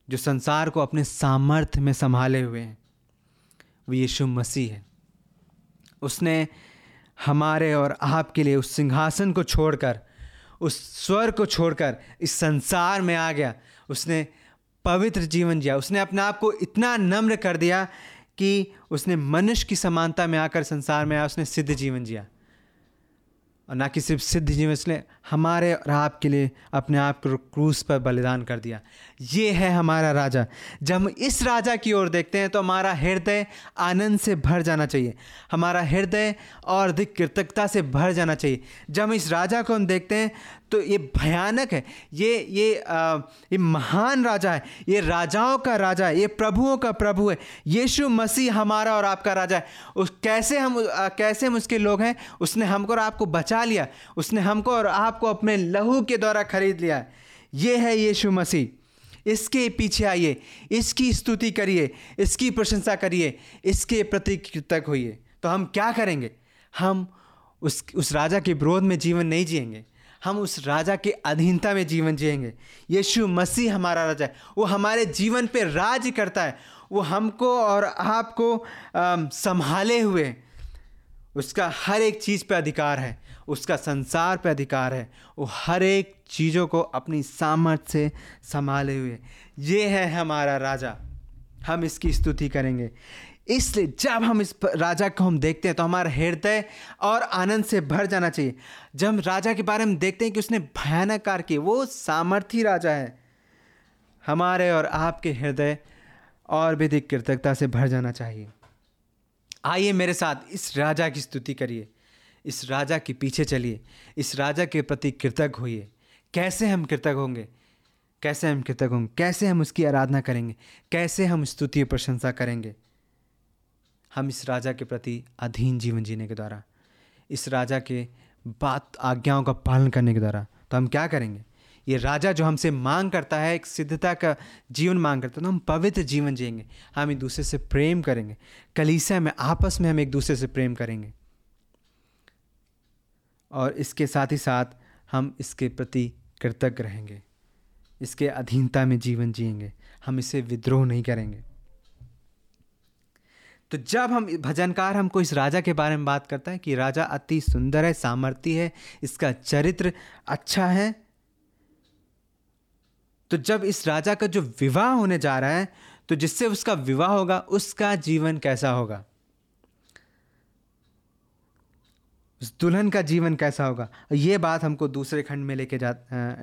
Speaker 1: जो संसार को अपने सामर्थ्य में संभाले हुए हैं, वो यीशु मसीह है। उसने हमारे और आपके लिए उस सिंहासन को छोड़कर, उस स्वर को छोड़कर इस संसार में आ गया। उसने पवित्र जीवन जिया। उसने अपने आप को इतना नम्र कर दिया कि उसने मनुष्य की समानता में आकर संसार में आया। उसने सिद्ध जीवन जिया। और ना कि सिर्फ़ सिद्ध जीवन, इसलिए हमारे और आपके लिए अपने आप को क्रूस पर बलिदान कर दिया। ये है हमारा राजा। जब हम इस राजा की ओर देखते हैं तो हमारा हृदय आनंद से भर जाना चाहिए। हमारा हृदय और अधिक कृतज्ञता से भर जाना चाहिए। जब हम इस राजा को हम देखते हैं तो ये भयानक है। ये ये आ, ये महान राजा है। ये राजाओं का राजा है। ये प्रभुओं का प्रभु है। यीशु मसीह हमारा और आपका राजा है। उस कैसे हम आ, कैसे हम उसके लोग हैं? उसने हमको और आपको बचा लिया। उसने हमको और आपको अपने लहू के द्वारा खरीद लिया। ये है यीशु मसीह। इसके पीछे आइए। इसकी स्तुति करिए। इसकी प्रशंसा करिए। इसके प्रति कृतज्ञ होइए। तो हम क्या करेंगे? हम उस उस राजा के विरोध में जीवन नहीं जिएँगे। हम उस राजा के अधीनता में जीवन जिएँगे। यीशु मसीह हमारा राजा है। वो हमारे जीवन पे राज करता है। वो हमको और आपको संभाले हुए। उसका हर एक चीज़ पे अधिकार है। उसका संसार पे अधिकार है। वो हर एक चीज़ों को अपनी सामर्थ्य से संभाले हुए। ये है हमारा राजा। हम इसकी स्तुति करेंगे। इसलिए जब हम इस राजा को हम देखते हैं तो हमारा हृदय और आनंद से भर जाना चाहिए। जब हम राजा के बारे में देखते हैं कि उसने भयानक कार्य किए, वो सामर्थी राजा है। हमारे और आपके हृदय और भी अधिक कृतज्ञता से भर जाना चाहिए। आइए मेरे साथ इस राजा की स्तुति करिए। इस राजा के पीछे चलिए। इस राजा के प्रति कृतज्ञ होइए। कैसे हम कृतज्ञ होंगे? कैसे हम कृतज्ञ होंगे? कैसे हम उसकी आराधना करेंगे? कैसे हम स्तुति प्रशंसा करेंगे? हम इस राजा के प्रति अधीन जीवन जीने के द्वारा, इस राजा के बात आज्ञाओं का पालन करने के द्वारा तो हम क्या करेंगे? ये राजा जो हमसे मांग करता है, एक सिद्धता का जीवन मांग करता है तो हम पवित्र जीवन जिएँगे। हम एक दूसरे से प्रेम करेंगे। कलीसिया में, आपस में हम एक दूसरे से प्रेम करेंगे। और इसके साथ ही साथ हम इसके प्रति कृतज्ञ रहेंगे। इसके अधीनता में जीवन जिएँगे। हम इसे विद्रोह नहीं करेंगे। तो जब हम भजनकार हमको इस राजा के बारे में बात करता है कि राजा अति सुंदर है, सामर्थ्य है, इसका चरित्र अच्छा है। तो जब इस राजा का जो विवाह होने जा रहा है तो जिससे उसका विवाह होगा, उसका जीवन कैसा होगा? उस दुल्हन का जीवन कैसा होगा? ये बात हमको दूसरे खंड में लेके जा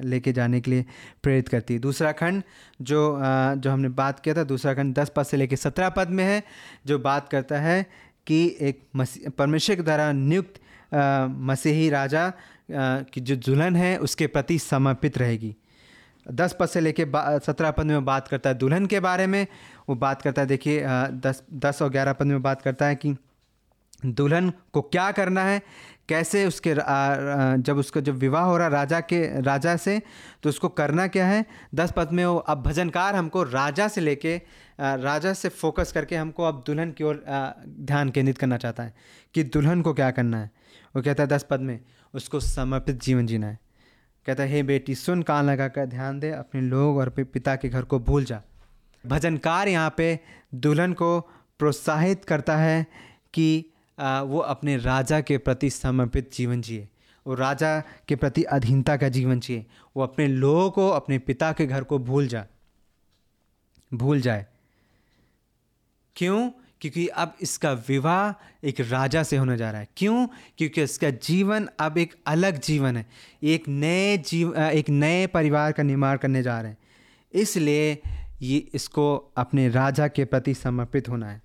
Speaker 1: लेके जाने के लिए प्रेरित करती है। दूसरा खंड जो जो हमने बात किया था, दूसरा खंड दस पद से लेके सत्रह पद में है, जो बात करता है कि एक परमेश्वर के द्वारा नियुक्त मसीही राजा की जो दुल्हन है, उसके प्रति समर्पित रहेगी। दस पद से लेके सत्रह पद में बात करता है दुल्हन के बारे में। वो बात करता है, देखिए दस दस और ग्यारह पद में बात करता है कि दुल्हन को क्या करना है? कैसे उसके जब उसका, जब विवाह हो रहा राजा के, राजा से तो उसको करना क्या है? दस पद में वो अब भजनकार हमको राजा से लेके राजा से फोकस करके हमको अब दुल्हन की ओर ध्यान केंद्रित करना चाहता है कि दुल्हन को क्या करना है। वो कहता है, दस पद में, उसको समर्पित जीवन जीना है। कहता है, हे बेटी, सुन कान लगा कर ध्यान दे, अपने लोग और पिता के घर को भूल जा। भजनकार यहाँ पे दुल्हन को प्रोत्साहित करता है कि वो अपने राजा के प्रति समर्पित जीवन जिए। वो राजा के प्रति अधीनता का जीवन जिए। वो अपने लोगों को, अपने पिता के घर को भूल जा, भूल जाए। क्यों? क्योंकि अब इसका विवाह एक राजा से होने जा रहा है। क्यों? क्योंकि इसका जीवन अब एक अलग जीवन है। एक नए जीव एक नए परिवार का निर्माण करने जा रहे हैं। इसलिए ये इसको अपने राजा के प्रति समर्पित होना है।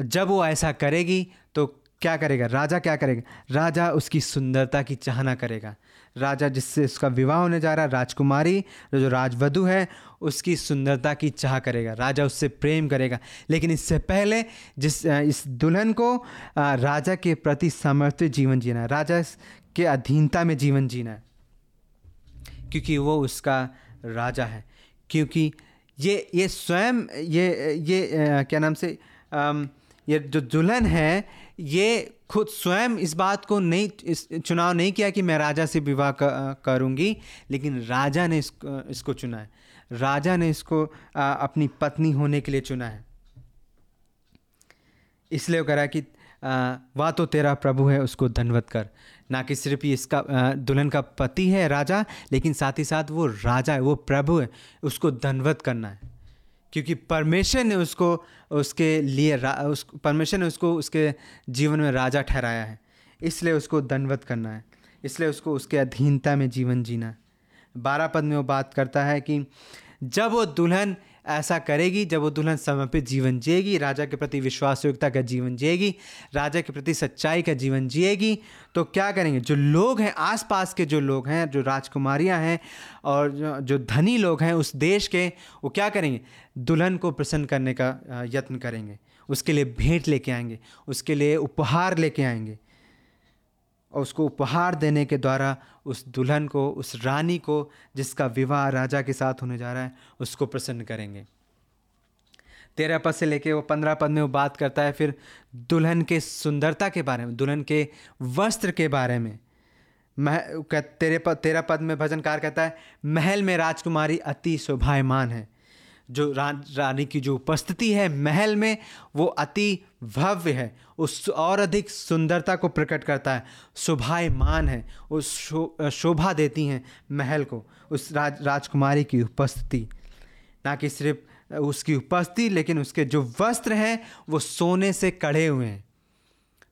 Speaker 1: जब वो ऐसा करेगी तो क्या करेगा? राजा क्या करेगा? राजा उसकी सुंदरता की चाहना करेगा। राजा जिससे उसका विवाह होने जा रहा है, राजकुमारी, जो राजवधु है, उसकी सुंदरता की चाह करेगा। राजा उससे प्रेम करेगा। लेकिन इससे पहले जिस इस दुल्हन को राजा के प्रति समर्पित जीवन जीना है। राजा के अधीनता में जीवन जीना है। क्योंकि वो उसका राजा है। क्योंकि ये ये स्वयं, ये ये क्या नाम से ये जो दुल्हन है ये खुद स्वयं इस बात को नहीं इस चुनाव नहीं किया कि मैं राजा से विवाह करूँगी लेकिन राजा ने इसको इसको चुना है। राजा ने इसको आ, अपनी पत्नी होने के लिए चुना है। इसलिए वो कह रहा है कि वह तो तेरा प्रभु है उसको धनवत कर। ना कि सिर्फ़ इसका दुल्हन का पति है राजा लेकिन साथ ही साथ वो राजा है वो प्रभु है उसको धनवत करना है। क्योंकि परमेश्वर ने उसको, उसके लिए उस, परमेश्वर ने उसको, उसके जीवन में राजा ठहराया है। इसलिए उसको दंडवत करना है। इसलिए उसको उसके अधीनता में जीवन जीना है। बारह पद में वो बात करता है कि जब वो दुल्हन ऐसा करेगी जब वो दुल्हन समर्पित जीवन जिएगी, राजा के प्रति विश्वास योग्यता का जीवन जिएगी, राजा के प्रति सच्चाई का जीवन जिएगी तो क्या करेंगे? जो लोग हैं, आसपास के जो लोग हैं, जो राजकुमारियाँ हैं और जो धनी लोग हैं उस देश के, वो क्या करेंगे? दुल्हन को प्रसन्न करने का यत्न करेंगे। उसके लिए भेंट लेके आएँगे। उसके लिए उपहार लेके आएँगे। और उसको उपहार देने के द्वारा उस दुल्हन को, उस रानी को, जिसका विवाह राजा के साथ होने जा रहा है, उसको प्रसन्न करेंगे। तेरह पद से लेके वो पंद्रह पद में वो बात करता है, फिर दुल्हन के सुंदरता के बारे में, दुल्हन के वस्त्र के बारे में। मह तेरे पद तेरह पद में भजनकार कहता है, महल में राजकुमारी अति शोभायमान है। जो रा, रानी की जो उपस्थिति है महल में वो अति भव्य है। उस और अधिक सुंदरता को प्रकट करता है। शोभायमान है। उस शो, शोभा देती हैं महल को उस राज राजकुमारी की उपस्थिति। ना कि सिर्फ़ उसकी उपस्थिति लेकिन उसके जो वस्त्र हैं वो सोने से कढ़े हुए हैं।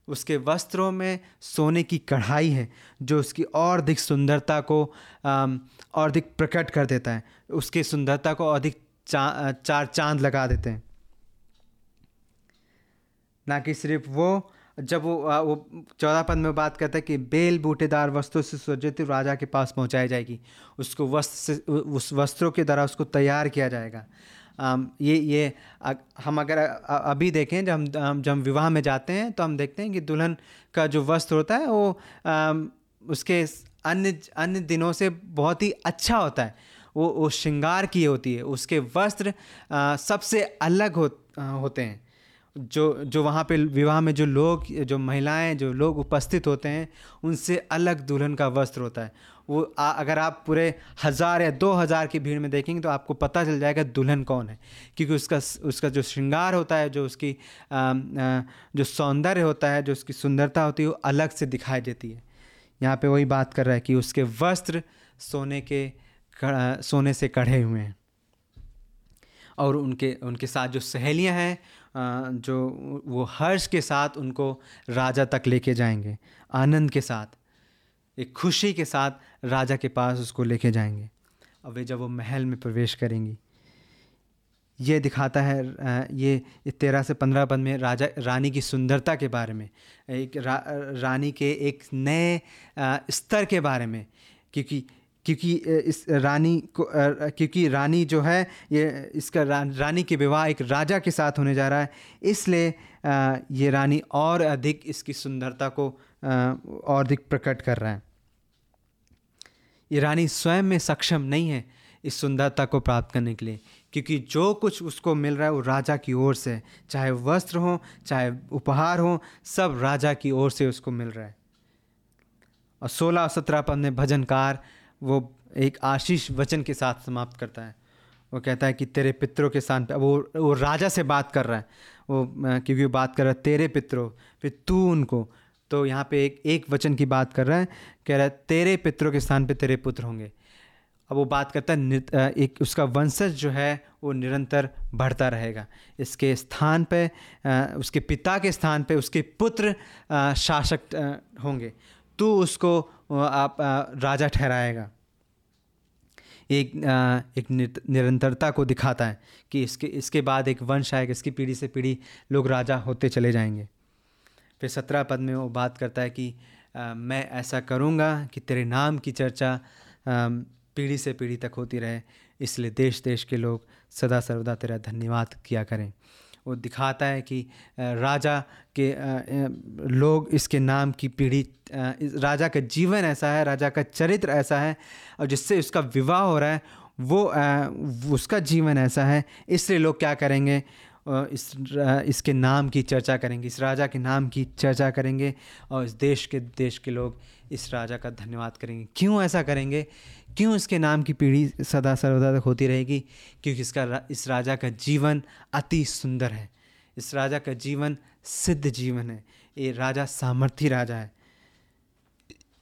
Speaker 1: उसके वस्त्रों में सोने की कढ़ाई है जो उसकी और अधिक सुंदरता को और अधिक प्रकट कर देता है। उसकी सुंदरता को अधिक चा, चार चाँद लगा देते हैं। ना कि सिर्फ़ वो जब वो वो चौदह पद में बात करता है कि बेल बूटेदार वस्त्रों से सज्जित राजा के पास पहुंचाई जाएगी। उसको वस्त्र से उस वस्त्रों के द्वारा उसको तैयार किया जाएगा। आम, ये ये हम अगर अभी देखें जब हम जब हम विवाह में जाते हैं तो हम देखते हैं कि दुल्हन का जो वस्त्र होता है वो आम, उसके अन्य अन्य दिनों से बहुत ही अच्छा होता है। वो वो श्रृंगार की होती है उसके वस्त्र सबसे अलग हो होते हैं। जो जो वहाँ पे विवाह में जो लोग जो महिलाएँ जो लोग उपस्थित होते हैं उनसे अलग दुल्हन का वस्त्र होता है। वो आ, अगर आप पूरे हज़ार या दो हज़ार की भीड़ में देखेंगे तो आपको पता चल जाएगा दुल्हन कौन है। क्योंकि उसका उसका जो श्रृंगार होता है जो उसकी आ, आ, जो सौंदर्य होता है जो उसकी सुंदरता होती है वो अलग से दिखाई देती है। यहाँ पे वही बात कर रहा है कि उसके वस्त्र सोने के सोने से कढ़े हुए हैं। और उनके उनके साथ जो सहेलियाँ हैं जो वो हर्ष के साथ उनको राजा तक लेके जाएँगे आनंद के साथ एक खुशी के साथ राजा के पास उसको लेके जाएँगे। और वे जब वो महल में प्रवेश करेंगी ये दिखाता है ये तेरह से पंद्रह पद में राजा रानी की सुंदरता के बारे में एक रा, रानी के एक नए स्तर के बारे में क्योंकि क्योंकि इस रानी को क्योंकि रानी जो है ये इसका रा, रानी के विवाह एक राजा के साथ होने जा रहा है। इसलिए ये रानी और अधिक इसकी सुंदरता को और अधिक प्रकट कर रहा है। ये रानी स्वयं में सक्षम नहीं है इस सुंदरता को प्राप्त करने के लिए क्योंकि जो कुछ उसको मिल रहा है वो राजा की ओर से चाहे वस्त्र हो चाहे उपहार हो सब राजा की ओर से उसको मिल रहा है। और सोलह सत्रह पद में भजनकार वो एक आशीष वचन के साथ समाप्त करता है। वो कहता है कि तेरे पितरों के स्थान पे वो वो राजा से बात कर रहा है। वो क्योंकि वो बात कर रहा है, तेरे पितरों, फिर तू उनको। तो यहाँ पे एक एक वचन की बात कर रहा है, कह रहा है, तेरे पितरों के स्थान पे तेरे पुत्र होंगे। अब वो बात करता है एक उसका वंशज जो है, वो निरंतर बढ़ता रहेगा। इसके स्थान पे उसके पिता के स्थान पे उसके पुत्र शासक होंगे। तू उसको आप राजा ठहराएगा। एक एक निरंतरता को दिखाता है कि इसके इसके बाद एक वंश आएगा, इसकी पीढ़ी से पीढ़ी लोग राजा होते चले जाएँगे। फिर सत्रह पद में वो बात करता है कि मैं ऐसा करूँगा कि तेरे नाम की चर्चा पीढ़ी से पीढ़ी तक होती रहे, इसलिए देश देश के लोग सदा सर्वदा तेरा धन्यवाद किया करें। वो दिखाता है कि राजा के लोग इसके नाम की पीढ़ी राजा का जीवन ऐसा है, राजा का चरित्र ऐसा है और जिससे उसका विवाह हो रहा है, वो उसका जीवन ऐसा है। इसलिए लोग क्या करेंगे? इस इसके नाम की चर्चा करेंगे, इस राजा के नाम की चर्चा करेंगे और इस देश के देश के लोग इस राजा का धन्यवाद करेंगे। क्यों ऐसा करेंगे? क्यों इसके नाम की पीढ़ी सदा सर्वदा तक होती रहेगी? क्योंकि इसका इस राजा का जीवन अति सुंदर है। इस राजा का जीवन सिद्ध जीवन है। ये राजा सामर्थ्य राजा है।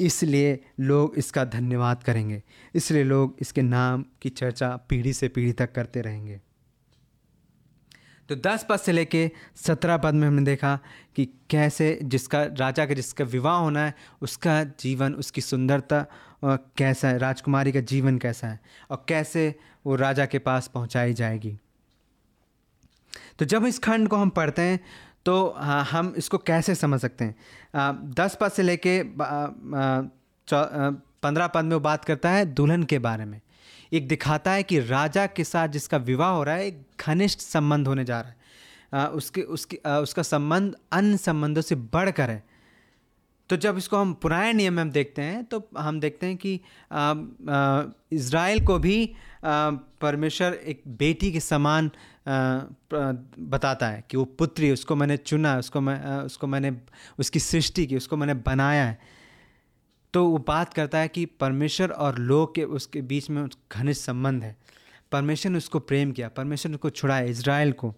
Speaker 1: इसलिए लोग इसका धन्यवाद करेंगे। इसलिए लोग इसके नाम की चर्चा पीढ़ी से पीढ़ी तक करते रहेंगे। तो दस पद से लेके सत्रह पद में हमने देखा कि कैसे जिसका, राजा का जिसका विवाह होना है, उसका जीवन, उसकी सुंदरता कैसा है, राजकुमारी का जीवन कैसा है और कैसे वो राजा के पास पहुंचाई जाएगी। तो जब इस खंड को हम पढ़ते हैं तो हम इसको कैसे समझ सकते हैं? दस पद से लेके पंद्रह पद में वो बात करता है दुल्हन के बारे में। एक दिखाता है कि राजा के साथ जिसका विवाह हो रहा है, एक घनिष्ठ संबंध होने जा रहा है। उसके, उसकी उसका संबंध अन्य संबंधों से बढ़कर है। तो जब इसको हम पुराने नियम में हम देखते हैं तो हम देखते हैं कि इसराइल को भी परमेश्वर एक बेटी के समान बताता है कि वो पुत्री, उसको मैंने चुना, उसको मैं उसको मैंने, उसकी सृष्टि की, उसको मैंने बनाया है। तो वो बात करता है कि परमेश्वर और लोग के, उसके बीच में घनिष्ठ संबंध है। परमेश्वर ने उसको प्रेम किया, परमेश्वर ने उसको छुड़ाया इसराइल को।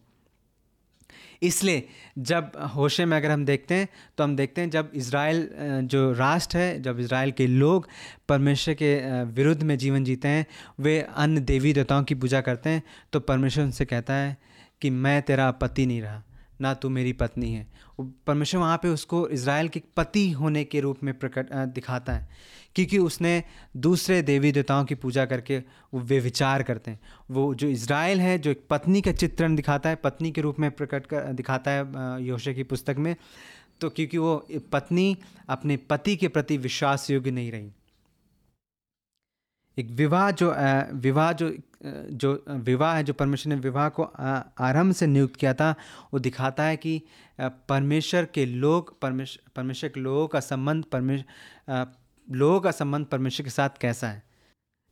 Speaker 1: इसलिए जब होशे में अगर हम देखते हैं तो हम देखते हैं जब इसराइल जो राष्ट्र है, जब इसराइल के लोग परमेश्वर के विरुद्ध में जीवन जीते हैं, वे अन्य देवी देवताओं की पूजा करते हैं तो परमेश्वर उनसे कहता है कि मैं तेरा पति नहीं रहा, ना तू मेरी पत्नी है। परमेश्वर वहाँ पे उसको इसराइल के पति होने के रूप में प्रकट दिखाता है। क्योंकि उसने दूसरे देवी देवताओं की पूजा करके वो वे विचार करते हैं। वो जो इसराइल है, जो एक पत्नी का चित्रण दिखाता है, पत्नी के रूप में प्रकट कर, दिखाता है योशे की पुस्तक में तो क्योंकि वो पत्नी अपने पति के प्रति विश्वास योग्य नहीं रही। एक विवाह जो विवाह जो जो विवाह है, जो परमेश्वर ने विवाह को आरंभ से नियुक्त किया था, वो दिखाता है कि परमेश्वर के लोग परमेश्वर परमेश्वर के लोगों का संबंध परमेश्वर लोगों का संबंध परमेश्वर के साथ कैसा है?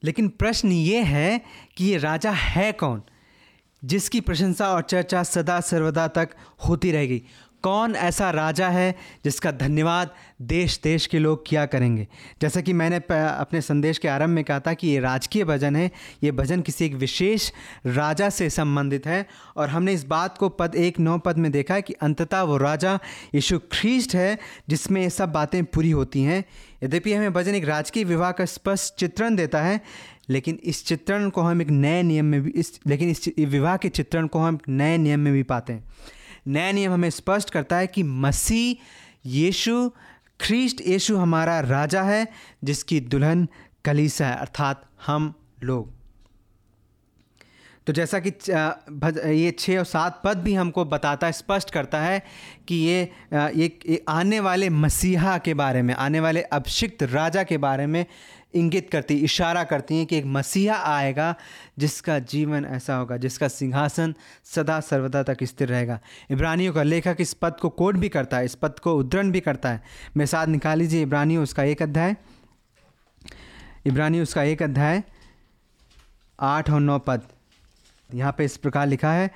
Speaker 1: लेकिन प्रश्न ये है कि ये राजा है कौन? जिसकी प्रशंसा और चर्चा सदा सर्वदा तक होती रहेगी। कौन ऐसा राजा है जिसका धन्यवाद देश देश के लोग किया करेंगे? जैसा कि मैंने अपने संदेश के आरंभ में कहा था कि ये राजकीय भजन है, ये भजन किसी एक विशेष राजा से संबंधित है और हमने इस बात को पद एक नौ पद में देखा है कि अंततः वो राजा यीशु ख्रीस्ट है, जिसमें ये सब बातें पूरी होती हैं। यद्यपि हमें भजन एक राजकीय विवाह का स्पष्ट चित्रण देता है, लेकिन इस चित्रण को हम एक नए नियम में भी, इस, लेकिन इस विवाह के चित्रण को हम नए नियम में भी पाते हैं। नया नियम हमें स्पष्ट करता है कि मसीह यीशु, ख्रीस्ट यीशु हमारा राजा है, जिसकी दुल्हन कलीसा है, अर्थात हम लोग। तो जैसा कि ये छः और सात पद भी हमको बताता है स्पष्ट करता है कि ये ये आने वाले मसीहा के बारे में, आने वाले अभिषिक्त राजा के बारे में इंगित करती, इशारा करती हैं कि एक मसीहा आएगा जिसका जीवन ऐसा होगा, जिसका सिंहासन सदा सर्वदा तक स्थिर रहेगा। इब्रानियों का लेखक इस पद को कोट भी करता है, इस पद को उद्धरण भी करता है। मैं साथ निकाल लीजिए, इब्रानियों, उसका एक अध्याय। इब्रानी उसका एक अध्याय, आठ और नौ पद। यहाँ पे इस प्रकार लिखा है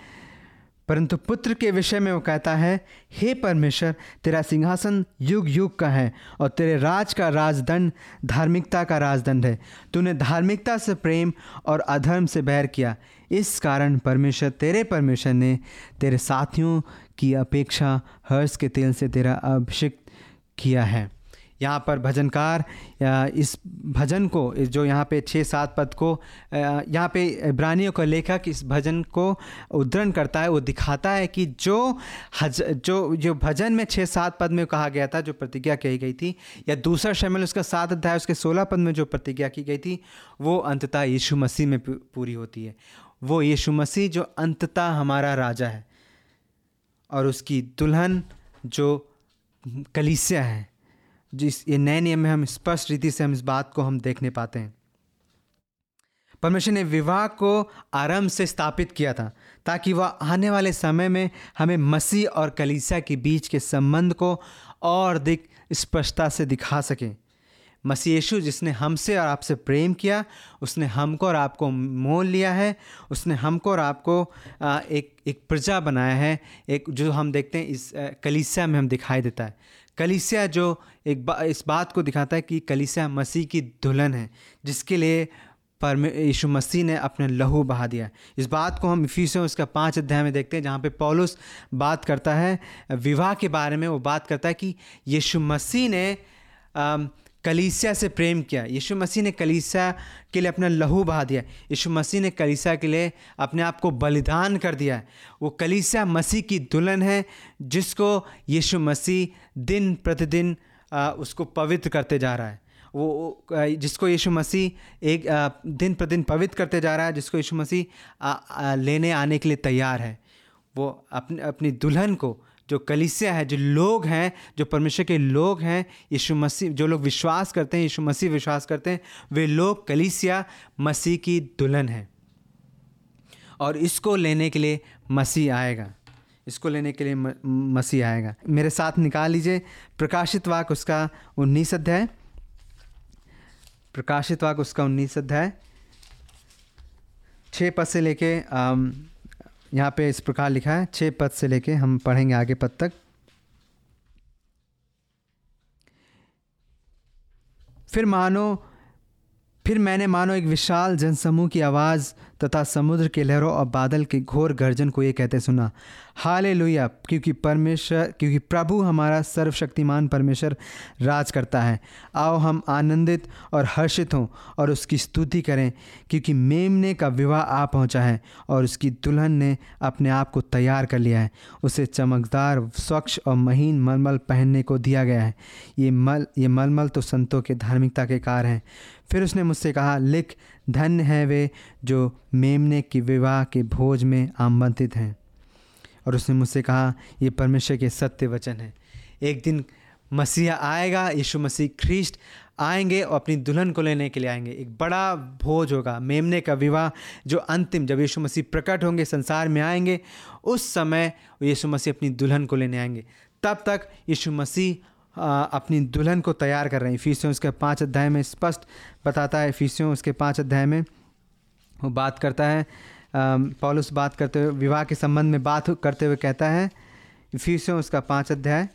Speaker 1: परंतु पुत्र के विषय में वो कहता है, हे परमेश्वर, तेरा सिंहासन युग युग का है और तेरे राज का राजदंड धार्मिकता का राजदंड है। तूने धार्मिकता से प्रेम और अधर्म से बैर किया। इस कारण परमेश्वर, तेरे परमेश्वर ने तेरे साथियों की अपेक्षा हर्ष के तेल से तेरा अभिषिक्त किया है। यहाँ पर भजनकार इस भजन को, जो यहाँ पे छः सात पद को यहाँ पे इब्रानियों का लेखक इस भजन को उद्धरण करता है, वो दिखाता है कि जो हज, जो जो भजन में छः सात पद में कहा गया था, जो प्रतिज्ञा कही गई थी, या दूसरा शमिल उसका सात अध्याय, उसके सोलह पद में जो प्रतिज्ञा की गई थी, वो अंततः यीशु मसीह में पूरी होती है। वो यीशु मसीह जो अंततः हमारा राजा है, और उसकी दुल्हन जो कलीसिया है जिस ये नए नियम में हम स्पष्ट रीति से हम इस बात को हम देखने पाते हैं। परमेश्वर ने विवाह को आरंभ से स्थापित किया था, ताकि वह आने वाले समय में हमें मसीह और कलीसिया के बीच के संबंध को और अधिक स्पष्टता से दिखा सके। मसीह यीशु, जिसने हमसे और आपसे प्रेम किया, उसने हमको और आपको मोल लिया है, उसने हमको और आपको एक एक प्रजा बनाया है, एक जो हम देखते हैं इस कलीसिया में हम दिखाई देता है। कलीसिया जो एक बा, इस बात को दिखाता है कि कलिसिया मसीह की दुल्हन है जिसके लिए परमे यीशु मसीह ने अपने लहू बहा दिया इस बात को हम इफीसों उसका पाँच अध्याय में देखते हैं जहाँ पे पौलुस बात करता है विवाह के बारे में वो बात करता है कि यीशु मसीह ने कलीसिया से प्रेम किया। यीशु मसीह ने कलीसिया के लिए अपना लहू बहा दिया। यीशु मसीह ने कलीसिया के लिए अपने आप को बलिदान कर दिया। वो कलीसिया मसीह की दुल्हन है, जिसको यीशु मसीह दिन प्रतिदिन उसको पवित्र करते जा रहा है। वो जिसको यीशु मसीह एक दिन प्रतिदिन पवित्र करते जा रहा है, जिसको यीशु मसीह लेने आने के लिए तैयार है। वो अपने, अपनी दुल्हन को जो कलिसिया है, जो लोग हैं, जो परमेश्वर के लोग हैं, यीशु मसीह, जो लोग विश्वास करते हैं, यीशु मसीह विश्वास करते हैं, वे लोग कलिसिया मसीह की दुल्हन है। और इसको लेने के लिए मसीह आएगा। इसको लेने के लिए मसीह आएगा। मेरे साथ निकाल लीजिए। प्रकाशित वाक उसका उन्नीस अध्याय। प्रकाशित वाक उसका उन्नीस अध्याय। छः पद से लेके यहाँ पे इस प्रकार लिखा है छः पद से लेके हम पढ़ेंगे आगे पद तक। फिर मानो, फिर मैंने मानो एक विशाल जनसमूह की आवाज़ तथा समुद्र के लहरों और बादल के घोर गर्जन को ये कहते सुना हाले लुया क्योंकि परमेश्वर, क्योंकि प्रभु हमारा सर्वशक्तिमान परमेश्वर राज करता है। आओ हम आनंदित और हर्षित हों और उसकी स्तुति करें, क्योंकि मेमने का विवाह आ पहुँचा है और उसकी दुल्हन ने अपने आप को तैयार कर लिया है। उसे चमकदार, स्वच्छ और महीन मलमल पहनने को दिया गया है। ये मल, ये मलमल तो संतों के धार्मिकता के कार हैं। फिर उसने मुझसे कहा, लिख धन्य है वे, जो मेमने की विवाह के भोज में आमंत्रित हैं। और उसने मुझसे कहा, ये परमेश्वर के सत्य वचन है। एक दिन मसीहा आएगा, यीशु मसीह ख्रीस्ट आएँगे और अपनी दुल्हन को लेने के लिए आएँगे। एक बड़ा भोज होगा, मेमने का विवाह, जो अंतिम, जब यीशु मसीह प्रकट होंगे, संसार में आएँगे, उस समय यीशु मसीह अपनी दुल्हन को लेने आएँगे। तब तक यीशु मसीह अपनी दुल्हन को तैयार कर रहे हैं। फीसियों उसके पाँच अध्याय में स्पष्ट बताता है फीसियों उसके पाँच अध्याय में वो बात करता है। पॉलुस बात करते हुए, विवाह के संबंध में बात करते हुए कहता है फीसियों उसका पाँच अध्याय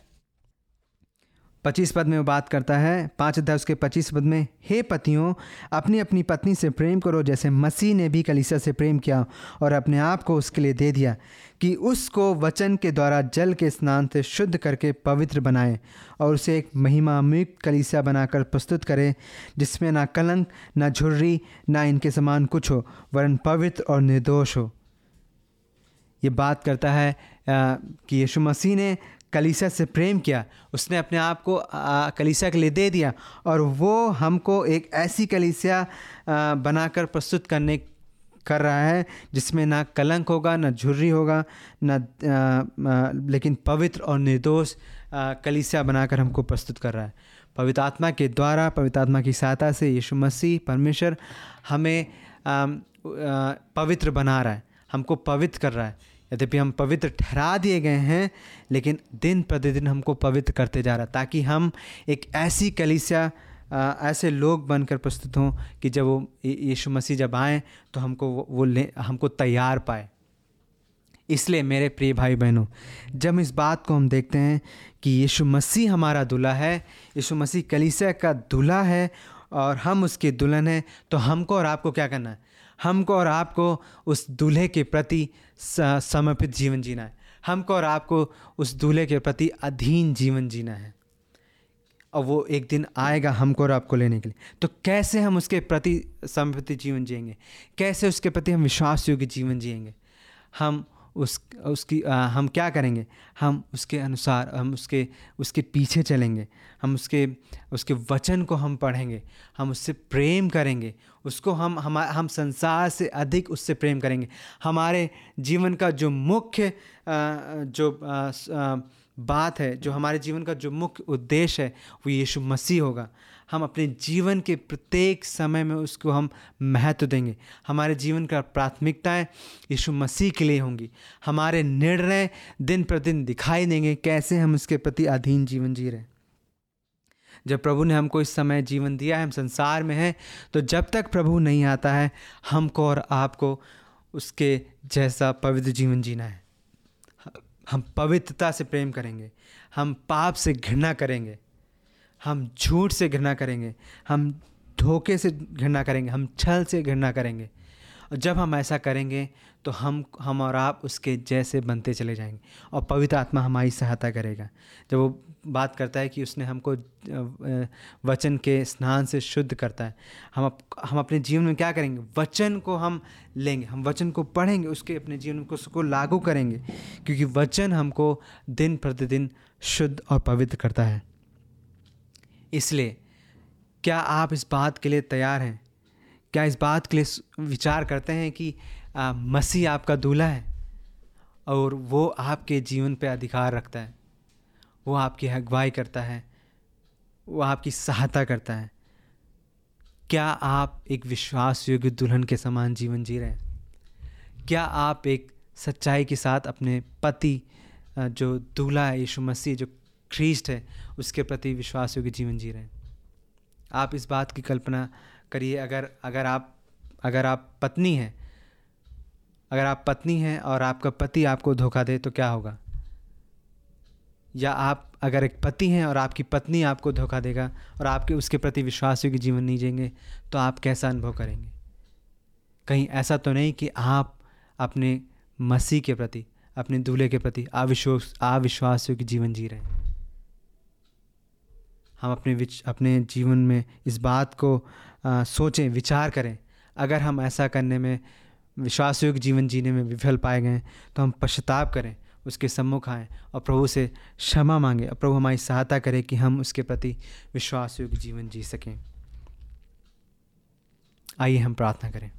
Speaker 1: पच्चीस पद में वो बात करता है, पाँच अध्याय उसके पच्चीस पद में, हे पतियों अपनी अपनी पत्नी से प्रेम करो जैसे मसीह ने भी कलीसा से प्रेम किया और अपने आप को उसके लिए दे दिया, कि उसको वचन के द्वारा जल के स्नान से शुद्ध करके पवित्र बनाए और उसे एक महिमामुक्त कलीसिया बनाकर प्रस्तुत करे, जिसमें ना कलंक, ना झुर्री, ना इनके समान कुछ हो, वरन पवित्र और निर्दोष हो। ये बात करता है कि यीशु मसीह ने कलीसा से प्रेम किया, उसने अपने आप को कलीसा के लिए दे दिया और वो हमको एक ऐसी कलीसिया बनाकर प्रस्तुत करने कर रहा है, जिसमें ना कलंक होगा, ना झुर्री होगा, ना लेकिन पवित्र और निर्दोष कलीसिया बनाकर हमको प्रस्तुत कर रहा है। पवित्र आत्मा के द्वारा, पवित्र आत्मा की सहायता से यीशु मसीह, परमेश्वर हमें पवित्र बना रहा है, हमको पवित्र कर रहा है। यद्यपि हम पवित्र ठहरा दिए गए हैं लेकिन दिन प्रतिदिन हमको पवित्र करते जा रहा ताकि हम एक ऐसी कलिसिया ऐसे लोग बनकर प्रस्तुत हों कि जब वो यीशु मसीह जब आएँ तो हमको वो, ले हमको तैयार पाए। इसलिए मेरे प्रिय भाई बहनों जब इस बात को हम देखते हैं कि यीशु मसीह हमारा दूल्हा है यीशु मसीह कलीसिया का दूल्हा है और हम उसके दुल्हन हैं तो हमको और आपको क्या करना है? हमको और आपको उस दूल्हे के प्रति समर्पित जीवन जीना है। हमको और आपको उस दूल्हे के प्रति अधीन जीवन जीना है। और वो एक दिन आएगा हमको और आपको लेने के लिए। तो कैसे हम उसके प्रति समर्पित जीवन जिएँगे? कैसे उसके प्रति हम विश्वास योग्य जीवन जिएँगे? हम उस उसकी आ, हम क्या करेंगे? हम उसके अनुसार हम उसके उसके पीछे चलेंगे। हम उसके उसके वचन को हम पढ़ेंगे। हम उससे प्रेम करेंगे। उसको हम हम हम संसार से अधिक उससे प्रेम करेंगे। हमारे जीवन का जो मुख्य जो आ, बात है जो हमारे जीवन का जो मुख्य उद्देश्य है वो यीशु मसीह होगा। हम अपने जीवन के प्रत्येक समय में उसको हम महत्व देंगे। हमारे जीवन का प्राथमिकताएँ यीशु मसीह के लिए होंगी। हमारे निर्णय दिन प्रतिदिन दिखाई देंगे कैसे हम उसके प्रति अधीन जीवन जी रहे हैं। जब प्रभु ने हमको इस समय जीवन दिया है, हम संसार में हैं तो जब तक प्रभु नहीं आता है, हमको और आपको उसके जैसा पवित्र जीवन जीना है। हम पवित्रता से प्रेम करेंगे। हम पाप से घृणा करेंगे। हम झूठ से घृणा करेंगे हम धोखे से घृणा करेंगे हम छल से घृणा करेंगे। और जब हम ऐसा करेंगे तो हम हम और आप उसके जैसे बनते चले जाएँगे और पवित्र आत्मा हमारी सहायता करेगा। जब वो बात करता है कि उसने हमको वचन के स्नान से शुद्ध करता है हम अप, हम अपने जीवन में क्या करेंगे? वचन को हम लेंगे हम वचन को पढ़ेंगे उसके अपने जीवन को उसको लागू करेंगे क्योंकि वचन हमको दिन प्रतिदिन शुद्ध और पवित्र करता है। इसलिए क्या आप इस बात के लिए तैयार हैं? क्या इस बात के लिए विचार करते हैं कि आ, मसीह आपका दूल्हा है? और वो आपके जीवन पे अधिकार रखता है। वो आपकी अगुवाई करता है। वो आपकी सहायता करता है। क्या आप एक विश्वास योग्य दुल्हन के समान जीवन जी रहे हैं? क्या आप एक सच्चाई के साथ अपने पति जो दूल्हा है यीशु मसीह जो ख्रीस्ट है, उसके प्रति विश्वास योग्य जीवन जी रहे हैं। आप इस बात की कल्पना करिए, अगर अगर आप अगर आप पत्नी हैं, अगर आप पत्नी हैं और आपका पति आपको धोखा दे तो क्या होगा? या आप, अगर एक पति हैं और आपकी पत्नी आपको धोखा देगा और आपके, उसके प्रति विश्वास की जीवन नहीं जिएँगे तो आप कैसा अनुभव करेंगे? कहीं ऐसा तो नहीं कि आप अपने मसीह के प्रति, अपने दूल्हे के प्रति अविश्वास अविश्वास की जीवन जी रहे हैं। हम अपने विच अपने जीवन में इस बात को आ, सोचें विचार करें। अगर हम ऐसा करने में विश्वास योग्य जीवन जीने में विफल पाए गए तो हम पश्चाताप करें उसके सम्मुख आएँ और प्रभु से क्षमा मांगें और प्रभु हमारी सहायता करें कि हम उसके प्रति विश्वास योग्य जीवन जी सकें। आइए हम प्रार्थना करें।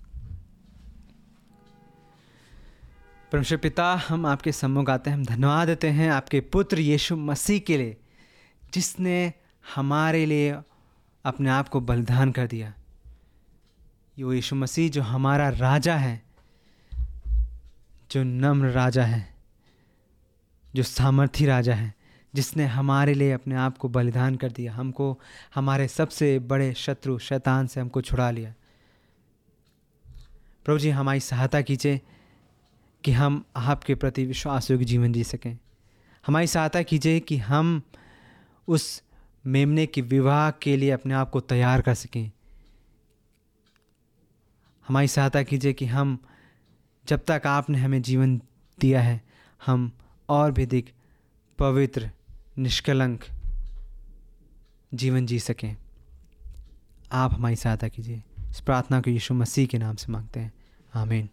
Speaker 1: परमेश्वर पिता हम आपके सम्मुख आते हैं हम धन्यवाद देते हैं आपके पुत्र यीशु मसीह के लिए जिसने हमारे लिए अपने आप को बलिदान कर दिया। यो यीशु मसीह जो हमारा राजा है, जो नम्र राजा है, जो सामर्थी राजा है, जिसने हमारे लिए अपने आप को बलिदान कर दिया, हमको, हमारे सबसे बड़े शत्रु शैतान से हमको छुड़ा लिया। प्रभु जी, हमारी सहायता कीजिए कि हम आपके प्रति विश्वास योग्य जीवन जी सकें। हमारी सहायता कीजिए कि हम उस मेमने के विवाह के लिए अपने आप को तैयार कर सकें। हमारी सहायता कीजिए कि हम, जब तक आपने हमें जीवन दिया है, हम और भी अधिक पवित्र, निष्कलंक जीवन जी सकें। आप हमारी सहायता कीजिए। इस प्रार्थना को यीशु मसीह के नाम से मांगते हैं। आमीन।